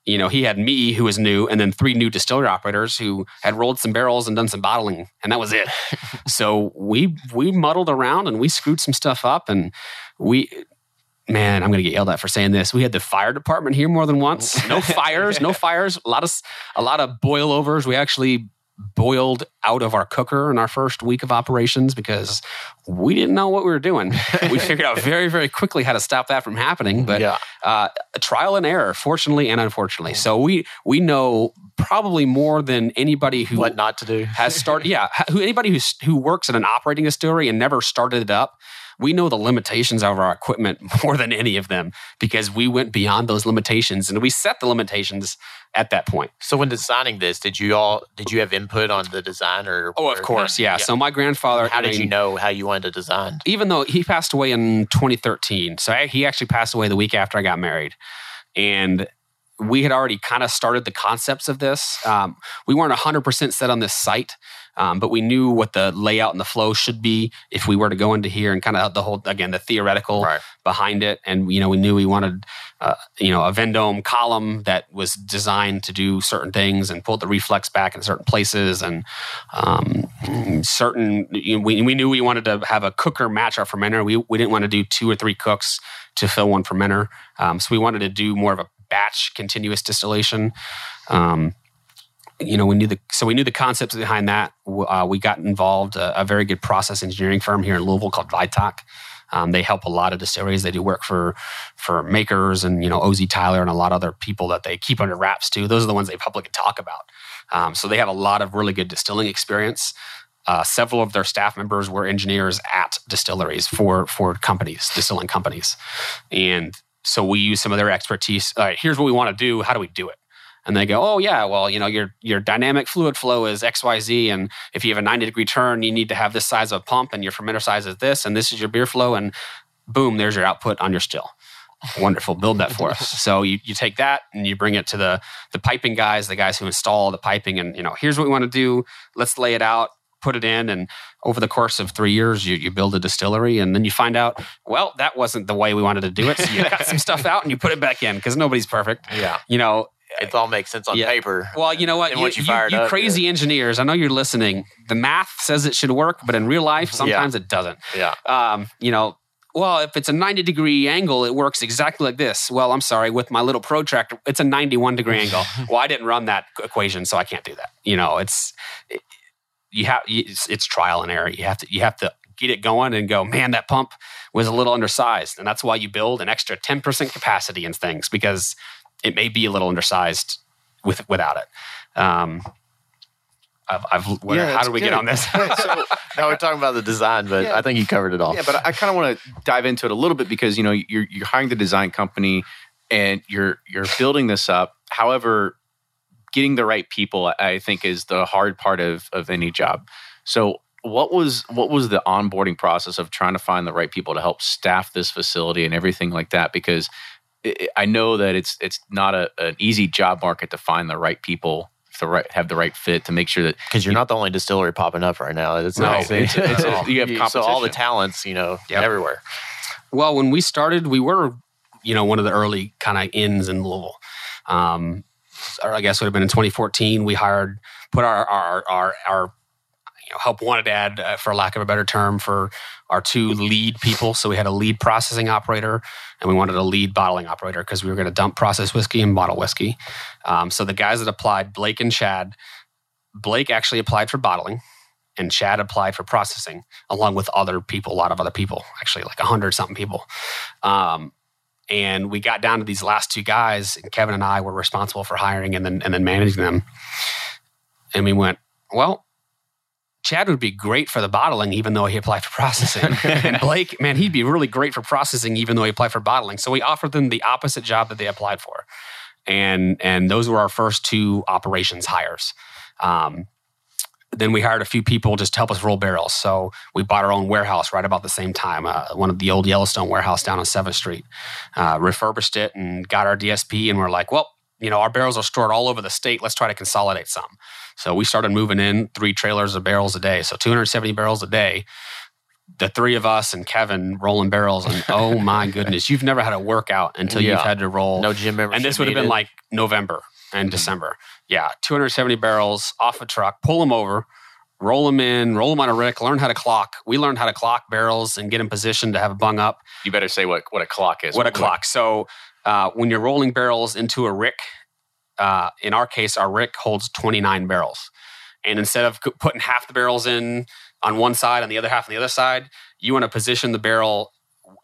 you know, he had me who was new, and then three new distillery operators who had rolled some barrels and done some bottling, and that was it. so we we muddled around and we screwed some stuff up, and we man, I'm going to get yelled at for saying this. We had the fire department here more than once. No fires, no fires. A lot of a lot of boil overs. We actually boiled out of our cooker in our first week of operations because we didn't know what we were doing. we figured out very, very quickly how to stop that from happening. But yeah. uh, trial and error, fortunately and unfortunately. So we we know probably more than anybody who What not to do. has started. Yeah, who anybody who's who works at an operating distillery and never started it up. We know the limitations of our equipment more than any of them because we went beyond those limitations and we set the limitations at that point. So when designing this, did you all did you have input on the design or? Oh, of or- course, yeah. So my grandfather. How I did you know how you wanted to design? even though he passed away in 2013 so I, he actually passed away the week after i got married and we had already kind of started the concepts of this um, we weren't 100% set on this site um, but we knew what the layout and the flow should be if we were to go into here and kind of the whole again the theoretical Right. behind it. And you know we knew we wanted uh, you know a vendome column that was designed to do certain things and pull the reflux back in certain places. And um, certain you know, we, we knew we wanted to have a cooker match our fermenter. We, we didn't want to do two or three cooks to fill one fermenter. Um, so we wanted to do more of a batch continuous distillation. Um, you know, we knew the so we knew the concepts behind that. Uh, we got involved a, a very good process engineering firm here in Louisville called Vitok. Um, they help a lot of distilleries. They do work for for makers and you know O.Z. Tyler and a lot of other people that they keep under wraps too. Those are the ones they publicly talk about. Um, so they have a lot of really good distilling experience. Uh, several of their staff members were engineers at distilleries for for companies, distilling companies, and so we use some of their expertise. All right, here's what we want to do. How do we do it? And they go, "Oh yeah, well, you know, your your dynamic fluid flow is X Y Z, and if you have a ninety degree turn, you need to have this size of a pump, and your fermenter size is this, and this is your beer flow, and boom, there's your output on your still. Wonderful, build that for us. So you, you take that and you bring it to the the piping guys, the guys who install the piping, and you know, here's what we want to do. Let's lay it out, put it in, and over the course of three years, you, you build a distillery, and then you find out, well, that wasn't the way we wanted to do it. So you cut some stuff out and you put it back in because nobody's perfect. Yeah. You know, It all makes sense on Yeah. paper. well, you know what? You, you you- you up, crazy engineers, I know you're listening. The math says it should work, but in real life, sometimes it doesn't. Yeah. Um, you know, well, if it's a 90 degree angle, it works exactly like this. Well, I'm sorry, with my little protractor, it's a 91 degree angle. Well, I didn't run that equation, so I can't do that. You know, it's it, you have it's, it's trial and error. You have to you have to get it going and go. Man, that pump was a little undersized, and that's why you build an extra 10 percent capacity in things because it may be a little undersized with without it. Um, I've, I've Yeah, how do we get on this? so Now we're talking about the design, but Yeah. I think you covered it all. yeah, but I kind of want to dive into it a little bit because you know you're you're hiring the design company and you're you're building this up. However, getting the right people, I think, is the hard part of of any job. So, what was what was the onboarding process of trying to find the right people to help staff this facility and everything like that? Because i I know that it's it's not a, an easy job market to find the right people, the right have the right fit to make sure that because you're not the only distillery popping up right now. It's, No, it's, it's- it's- you have competition. so all the talents, you know, Yep. everywhere. Well, when we started, we were, you know, one of the early kind of ins in Louisville. Um, or I guess it would have been in 2014. We hired, put our our our, our you know, help wanted ad, uh, for lack of a better term, for our two lead people. So we had a lead processing operator, and we wanted a lead bottling operator because we were going to dump processed whiskey and bottle whiskey. Um, so the guys that applied, Blake and Chad, Blake actually applied for bottling, and Chad applied for processing, along with other people, a lot of other people, actually like a hundred something people. Um, and we got down to these last two guys, and Kevin and I were responsible for hiring and then and then managing them. And we went, well, Chad would be great for the bottling, even though he applied for processing. and Blake, man, he'd be really great for processing, even though he applied for bottling. So we offered them the opposite job that they applied for, and and those were our first two operations hires. Um, then we hired a few people just to help us roll barrels. So we bought our own warehouse right about the same time, uh, one of the old Yellowstone warehouse down on Seventh Street. Uh, refurbished it and got our DSP, and we're like, well, you know, our barrels are stored all over the state. Let's try to consolidate some. So we started moving in three trailers of barrels a day. So 270 barrels a day. The three of us and Kevin rolling barrels. And oh my goodness, you've never had a workout until you've had to roll. No gym membership. and this would have been needed. like November and December. Yeah, 270 barrels off a truck, pull them over, roll them in, roll them on a rick, learn how to clock. We learned how to clock barrels and get in position to have a bung up. You better say what what a clock is. What a clock. So uh, when you're rolling barrels into a rick, uh, in our case, our rick holds 29 barrels. And instead of putting half the barrels in on one side and the other half on the other side, you want to position the barrel,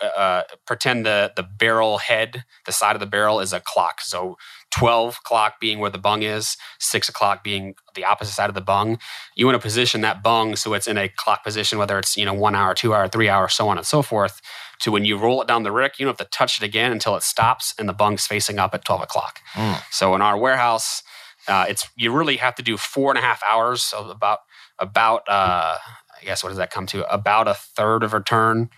uh, pretend the, the barrel head, the side of the barrel is a clock. So 12 o'clock being where the bung is, 6 o'clock being the opposite side of the bung. You want to position that bung so it's in a clock position, whether it's you know one hour, two hour, three hour, so on and so forth. To when you roll it down the rick, you don't have to touch it again until it stops and the bung's facing up at 12 o'clock. Mm. So in our warehouse, uh, it's you really have to do four and a half hours. So about about uh, I guess what does that come to? About a third of a turn,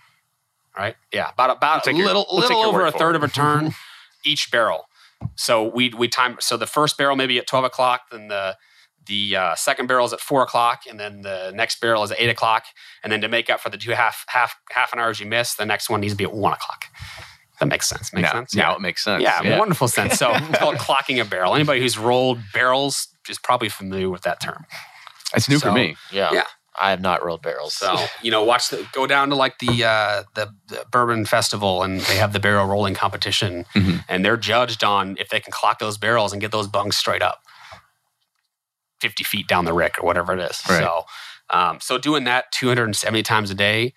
right? Yeah, about about take a your- little we'll little over a third it. of a turn each barrel. So we we time so the first barrel maybe at 12 o'clock, then the the uh, second barrel is at four o'clock, and then the next barrel is at eight o'clock, and then to make up for the two half half half an hours you missed, the next one needs to be at one o'clock. That makes sense. Makes now, sense. now it makes sense. Yeah, wonderful sense. So it's called clocking a barrel. Anybody who's rolled barrels is probably familiar with that term. It's new So- for me. yeah. yeah. I have not rolled barrels. So you know, watch the go down to like the uh, the, the bourbon festival, and they have the barrel rolling competition, Mhm. and they're judged on if they can clock those barrels and get those bungs straight up, fifty feet down the rick or whatever it is. Right. So, um, so doing that two hundred and seventy times a day,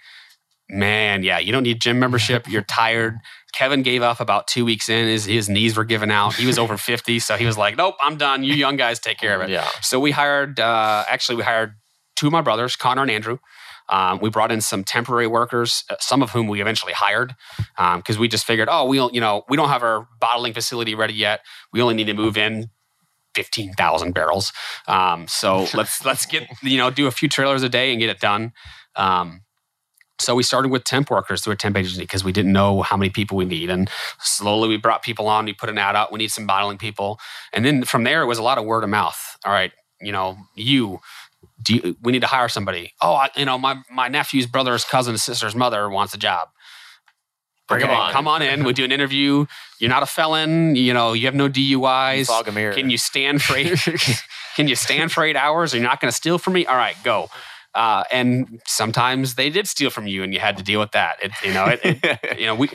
man, yeah, you don't need gym membership. You're tired. Kevin gave up about two weeks in. His his knees were giving out. He was over fifty, so he was like, "Nope, I'm done. You young guys take care of it." yeah. So we hired, uh, actually, we hired two of my brothers, Connor and Andrew. Um, we brought in some temporary workers, uh, some of whom we eventually hired, because we just figured, oh, we don't, you know, we don't have our bottling facility ready yet. We only need to move in fifteen thousand barrels. Um, so let's let's get you know do a few trailers a day and get it done. Um, so we started with temp workers through a temp agency because we didn't know how many people we need, and slowly we brought people on. We put an ad out. We need some bottling people, and then from there it was a lot of word of mouth. All right, you know, you do you, we need to hire somebody? Oh, I, you know, my my nephew's brother's cousin's sister's mother wants a job. Bring Okay, on. Come on in. We do an interview. You're not a felon. You know, you have no DUIs. Fog a mirror. Can you stand for eight? can you stand for eight hours? Are you not going to steal from me? All right, go. Uh, and sometimes they did steal from you, and you had to deal with that. It, you know, it, it, you know, we.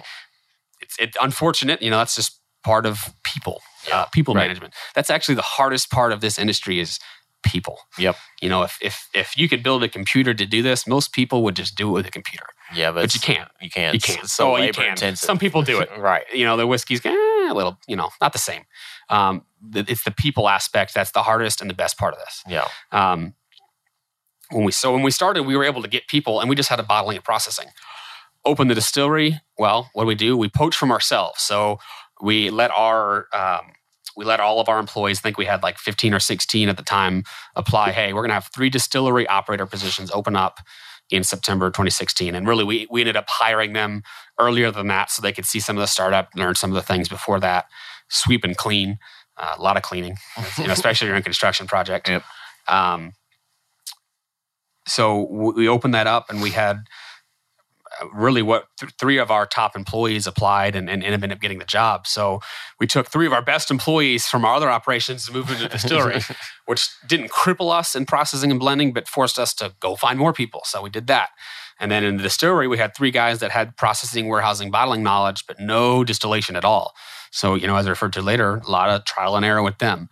It's it unfortunate. You know, that's just part of people. Uh, people Right. management. That's actually the hardest part of this industry is people. Yep. You know, if if if you could build a computer to do this, most people would just do it with a computer. Yeah, but, But you can't. You can't. You can't. so oh, you can. intensive. Some people do it. right. You know, the whiskey's eh, a little, you know, not the same. Um, it's the people aspect that's the hardest and the best part of this. Yeah. Um, when we so when we started, we were able to get people, and we just had a bottling and processing. Open the distillery. Well, what do we do? We poach from ourselves. So we let our um, we let all of our employees think we had like 15 or 16 at the time apply. Hey, we're going to have three distillery operator positions open up in September 2016. And really, we we ended up hiring them earlier than that so they could see some of the startup, learn some of the things before that, sweep and clean, uh, a lot of cleaning, you know, especially during a construction project. Yep. Um, so we opened that up and we had really what th- three of our top employees applied and, and ended up getting the job. So we took three of our best employees from our other operations to move into the distillery, which didn't cripple us in processing and blending, but forced us to go find more people. So we did that. And then in the distillery, we had three guys that had processing, warehousing, bottling knowledge, but no distillation at all. So, you know, as I referred to later, a lot of trial and error with them.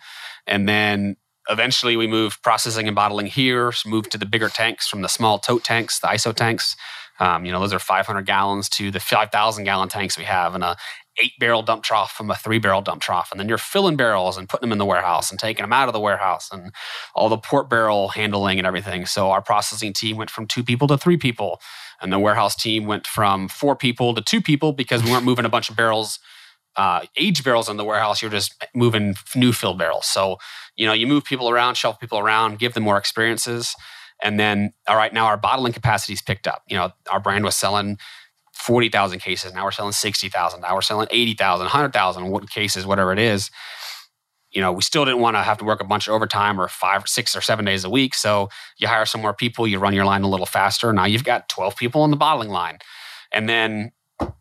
And then eventually we moved processing and bottling here, moved to the bigger tanks from the small tote tanks, the ISO tanks. Um, you know, those are 500 gallons to the 5,000 gallon tanks we have and a eight barrel dump trough from a three barrel dump trough. And then you're filling barrels and putting them in the warehouse and taking them out of the warehouse and all the port barrel handling and everything. So our processing team went from two people to three people. And the warehouse team went from four people to two people because we weren't moving a bunch of barrels, uh, age barrels in the warehouse. You're just moving new fill barrels. So, you know, you move people around, shelf people around, give them more experiences. And then, all right, now our bottling capacity's picked up. You know, our brand was selling 40,000 cases. Now we're selling 60,000. Now we're selling 80,000, 100,000 cases, whatever it is. You know, we still didn't want to have to work a bunch of overtime or five, six, or seven days a week. So you hire some more people, you run your line a little faster. Now you've got 12 people on the bottling line. And then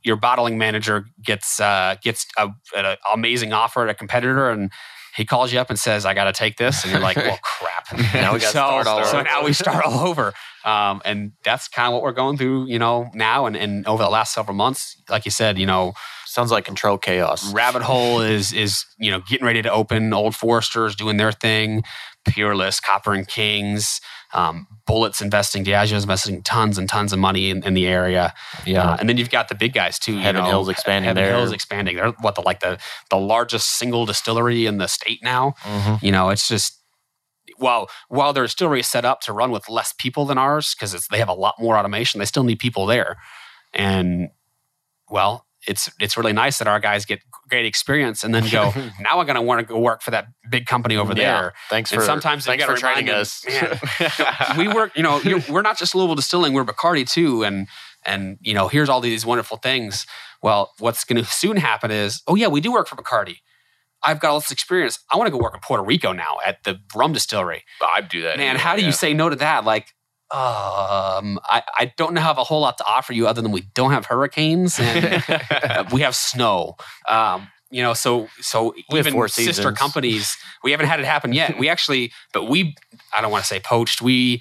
your bottling manager gets uh, gets an amazing offer at a competitor and he calls you up and says, "I got to take this," and you're like, "Well, crap." now we got to so, start all so over. now we start all over, um, and that's kind of what we're going through, you know, now and, and over the last several months. Like you said, you know, Sounds like control chaos. Rabbit Hole is is you know getting ready to open. Old Forester's doing their thing. Peerless, Copper and Kings, um, Bulleit's investing, Diageo's investing tons and tons of money in, in the area. Yeah. Uh, and then you've got the big guys too. you Heaven know, Hill's expanding Heaven there. Hill's expanding. They're what the like the the largest single distillery in the state now. Mhm. You know, it's just while while their distillery is set up to run with less people than ours because they have a lot more automation, they still need people there. And well, it's it's really nice that our guys get great experience and then go. now I'm going to want to go work for that big company over Yeah. there. Thanks And for sometimes thanks for training remind us. man, we work, you know, we're not just Louisville Distilling, we're Bacardi too. And, and, you know, here's all these wonderful things. Well, what's going to soon happen is, oh, yeah, we do work for Bacardi. I've got all this experience. I want to go work in Puerto Rico now at the rum distillery. I'd do that. Man, anyway, how do yeah. you say no to that? Like, um, I, I don't have a whole lot to offer you other than we don't have hurricanes and we have snow. Um, you know, so so We even four sister companies, we haven't had it happen yet. We actually, but we, I don't want to say poached. We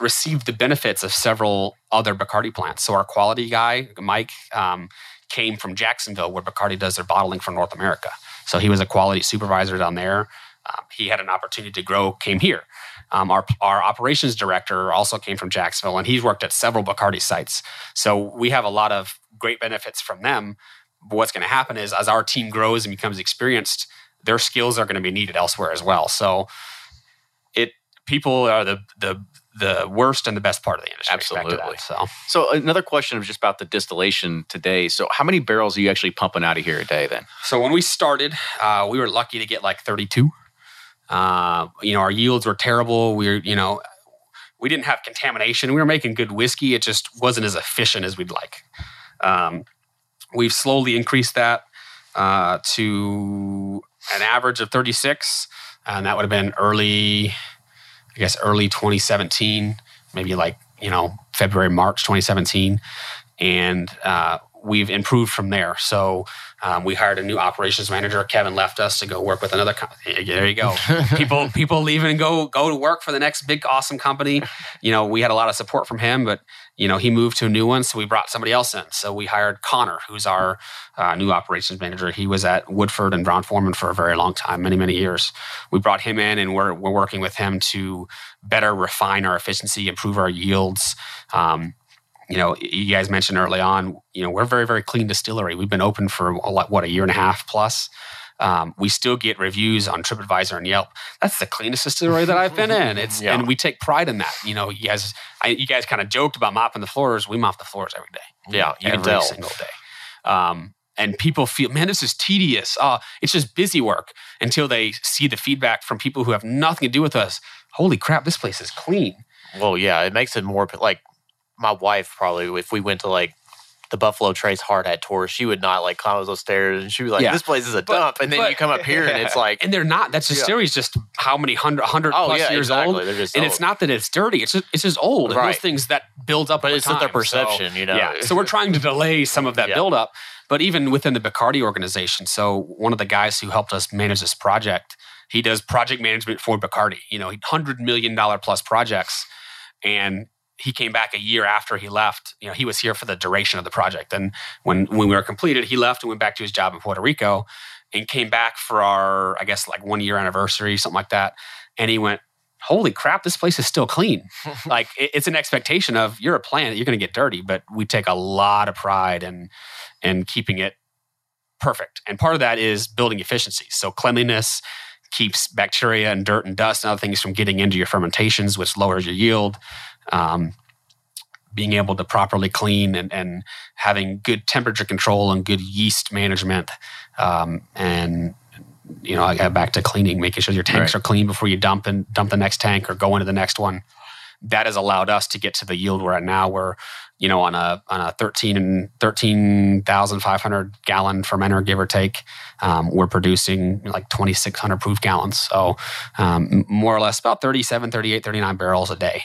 received the benefits of several other Bacardi plants. So our quality guy, Mike, um, came from Jacksonville, where Bacardi does their bottling for North America. So he was a quality supervisor down there. Um, he had an opportunity to grow, came here. Um, our, our operations director also came from Jacksonville, and he's worked at several Bacardi sites. So we have a lot of great benefits from them. But what's going to happen is, as our team grows and becomes experienced, their skills are going to be needed elsewhere as well. So it people are the the the worst and the best part of the industry. to that. Absolutely. So So another question was just about the distillation today. So how many barrels are you actually pumping out of here a day then? So when we started, uh, we were lucky to get like 32. Uh, you know, our yields were terrible. We were, you know, we didn't have contamination. We were making good whiskey. It just wasn't as efficient as we'd like. Um, we've slowly increased that uh, to an average of 36, and that would have been early, I guess, early 2017, maybe like you know February, March 2017, and uh, we've improved from there. So um, we hired a new operations manager. Kevin left us to go work with another. Co- there you go. people people leaving and go go to work for the next big awesome company. You know, we had a lot of support from him, but you know he moved to a new one, so we brought somebody else in. So we hired Connor, who's our uh, new operations manager. He was at Woodford and Brown-Forman for a very long time, many many years. We brought him in, and we're we're working with him to better refine our efficiency, improve our yields. Um, you know, you guys mentioned early on, you know, we're a very, very clean distillery. We've been open for a lot, what, a year and a half plus. Um, we still get reviews on TripAdvisor and Yelp. That's the cleanest distillery that I've been in. It's Yeah. and we take pride in that. You know, you guys, I, you guys kind of joked about mopping the floors. We mop the floors every day Yeah, you can every tell. single day. Um, and people feel, man, this is tedious. Oh, it's just busy work until they see the feedback from people who have nothing to do with us. Holy crap, this place is clean. Well, yeah, it makes it more like my wife probably if we went to like the Buffalo Trace hard hat tour, she would not like climb those stairs and she was like, Yeah. This place is a But- dump. And then but- you come up here and it's like And they're not. That's Yeah. distillery is just how many hundred, hundred Oh plus yeah, years exactly. old. Just And old. it's not that it's dirty. It's just, it's just old. And those things that build up. but it's not their time. So- perception, you know. Yeah. So we're trying to delay some of that Yeah. buildup. But even within the Bacardi organization, so one of the guys who helped us manage this project, he does project management for Bacardi, you know, hundred million dollar plus projects. And he came back a year after he left. You know, he was here for the duration of the project. And when when we were completed, he left and went back to his job in Puerto Rico and came back for our, I guess, like one year anniversary, something like that. And he went, Holy crap, this place is still clean. like it- it's an expectation of you're a plant, you're going to get dirty, but we take a lot of pride in in keeping it perfect. And part of that is building efficiencies. So cleanliness keeps bacteria and dirt and dust and other things from getting into your fermentations, which lowers your yield. Um, being able to properly clean and, and having good temperature control and good yeast management. Um, and you know, I got back to cleaning, making sure your tanks Right. are clean before you dump and dump the next tank or go into the next one. That has allowed us to get to the yield we're at now, where you know on a on a thirteen and thirteen thousand five hundred gallon fermenter, give or take, um, we're producing like twenty six hundred proof gallons. So um, more or less about 37, 38, 39 barrels a day,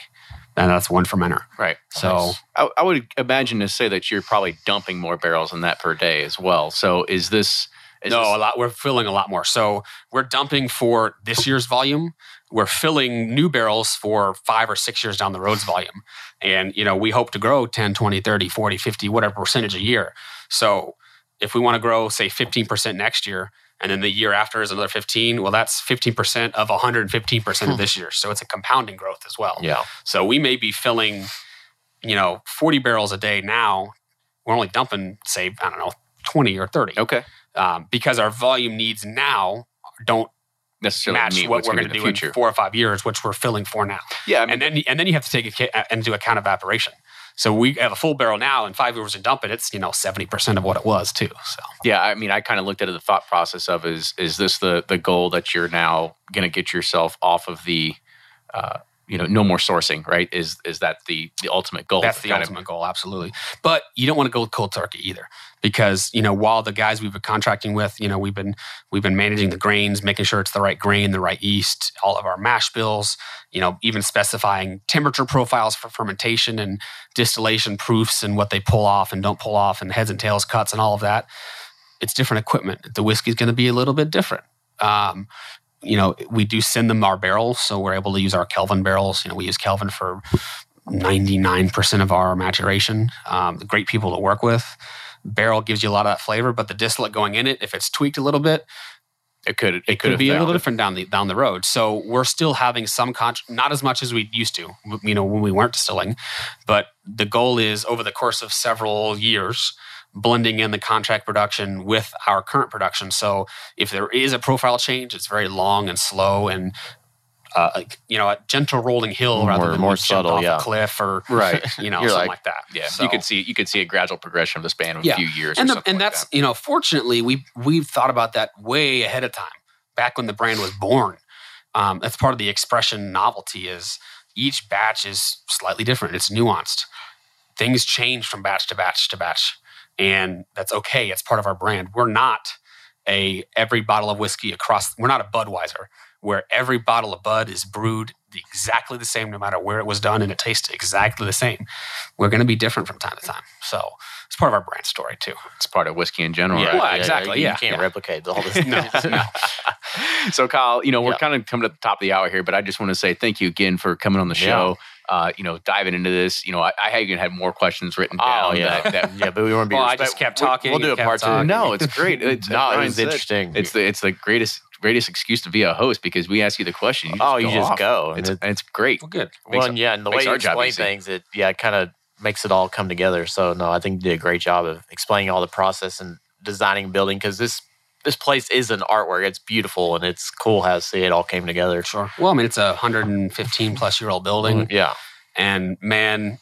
and that's one fermenter. Right. So I, I would imagine to say that you're probably dumping more barrels than that per day as well. So is this? Is no, this- a lot. We're filling a lot more. So we're dumping for this year's volume. We're filling new barrels for five or six years down the road's volume. And, you know, we hope to grow 10, 20, 30, 40, 50, whatever percentage a year. So if we want to grow, say, 15% next year, and then the year after is another 15, well, that's 15% of 115% of this year. So it's a compounding growth as well. Yeah. So we may be filling, you know, 40 barrels a day now. We're only dumping, say, I don't know, 20 or 30 okay? um, because our volume needs now don't Necessarily match what we're going to do in four or five years, which we're filling for now. yeah, I mean, and then and then you have to take ac- into account evaporation. So we have a full barrel now, and five years and dump it, it's you know seventy percent of what it was too. So yeah. I mean, I kind of looked at it, the thought process of is is this the the goal that you're now going to get yourself off of the, uh, you know, no more sourcing, right? Is is that the the ultimate goal? that's the Kind of- ultimate goal, absolutely. But you don't want to go with cold turkey either, because you know while the guys we've been contracting with, you know we've been we've been managing the grains, making sure it's the right grain, the right yeast, all of our mash bills, you know even specifying temperature profiles for fermentation and distillation proofs and what they pull off and don't pull off and heads and tails cuts and all of that. It's different equipment. The whiskey's going to be a little bit different. Um, you know, we do send them our barrels, so we're able to use our Kelvin barrels. You know, we use Kelvin for 99% of our maturation. Um, great people to work with. Barrel gives you a lot of that flavor, but the distillate going in it, if it's tweaked a little bit, It could it, it could could be a little different down the down the road. So we're still having some con- not as much as we used to, you know, when we weren't distilling. But the goal is over the course of several years, blending in the contract production with our current production. So if there is a profile change, it's very long and slow and. Uh, like, you know, a gentle rolling hill rather than more subtle, off yeah. a cliff or Right. you know You're something like- like, that. Yeah, So- you could see you could see a gradual progression of the span of Yeah. a few years, and the, and like that's that. you know fortunately we we've thought about that way ahead of time back when the brand was born um, that's part of the expression novelty is each batch is slightly different it's nuanced things change from batch to batch to batch and that's okay it's part of our brand we're not a every bottle of whiskey across we're not a budweiser where every bottle of bud is brewed exactly the same no matter where it was done and it tastes exactly the same we're going to be different from time to time so it's part of our brand story too it's part of whiskey in general. Yeah, right? Well, yeah, exactly, You yeah, can't yeah. replicate all this. No, no. so Kyle, you know, we're Yeah. kind of coming to the top of the hour here, but I just want to say thank you again for coming on the show. Uh, you know, diving into this. You know, I, I even had more questions written down. Oh yeah, that, that yeah, but we want to be. Well, I just kept we- talking We'll do a and kept part two. no, it's great. It's, no, as it was interesting. It's the it's the greatest greatest excuse to be a host because we ask you the question. You oh, you just off. go. and It's it's great. well good Makes well, yeah, and the way you our job explain things, it yeah, kind of makes it all come together. So no, I think you did a great job of explaining all the process and designing and building because this this place is an artwork. It's beautiful and it's cool how to see it all came together. Sure. Well, I mean, it's a 115 plus year old building, mm, Yeah, and man,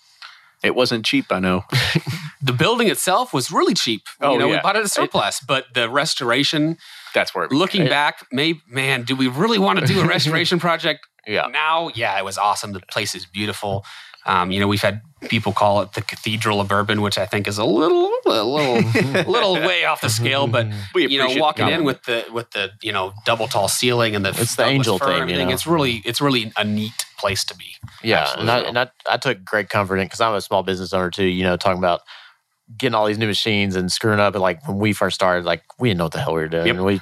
It wasn't cheap, I know. the building itself was really cheap. Oh, you know, yeah. we bought it at surplus, but the restoration. That's where it Looking It- back, maybe man, do we really want to do a restoration project yeah. now? Yeah, it was awesome. The place is beautiful. Um, you know, we've had people call it the Cathedral of Bourbon, which I think is a little, a little, little way off the scale. But we you know, walking in with the with the you know double tall ceiling and the It's the angel fir thing, and you everything, know? It's really it's really a neat place to be. Yeah, Absolutely. and, I, and I, I took great comfort in because I'm a small business owner too. You know, talking about getting all these new machines and screwing up. And like when we first started, like we didn't know what the hell we were doing. Yep. And we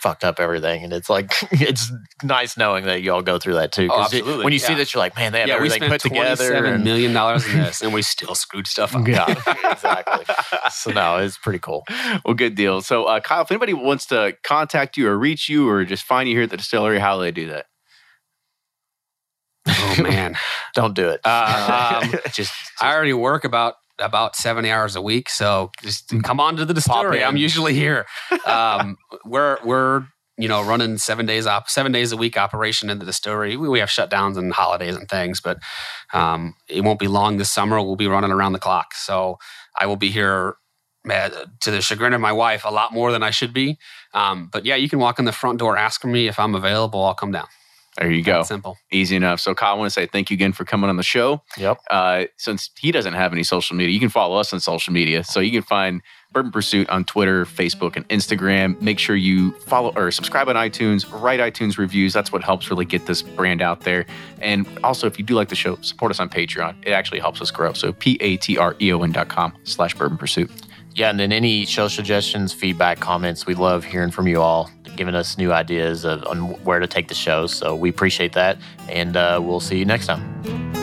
fucked up everything. And it's like it's nice knowing that you all go through that too. Oh, 'Cause it- absolutely, when you see yeah. this, you're like, man, they have yeah, we spent put together. twenty-seven And, million dollars in this, and we still screwed stuff up. yeah, exactly. So no, it's pretty cool. well, good deal. So, uh, Kyle, if anybody wants to contact you or reach you or just find you here at the distillery, how do they do that? Oh man, Don't do it. Uh, um, just I already work about about 70 hours a week. So just come on to the distillery. I'm usually here. Um, we're we're you know running seven days op seven days a week operation in the distillery. We, we have shutdowns and holidays and things, but um, it won't be long this summer. We'll be running around the clock. So I will be here. uh, To the chagrin of my wife, a lot more than I should be. Um, but yeah, you can walk in the front door, ask me if I'm available. I'll come down. There you go. Simple. Easy enough. So, Kyle, I want to say thank you again for coming on the show. Yep. Uh, since he doesn't have any social media, you can follow us on social media. So you can find Bourbon Pursuit on Twitter, Facebook, and Instagram. Make sure you follow or subscribe on iTunes, write iTunes reviews. That's what helps really get this brand out there. And also, if you do like the show, support us on Patreon. It actually helps us grow. So P A T R E O N dot com slash Bourbon Pursuit. Yeah, and then any show suggestions, feedback, comments, we love hearing from you all, giving us new ideas of, on where to take the show. So we appreciate that, and uh, we'll see you next time.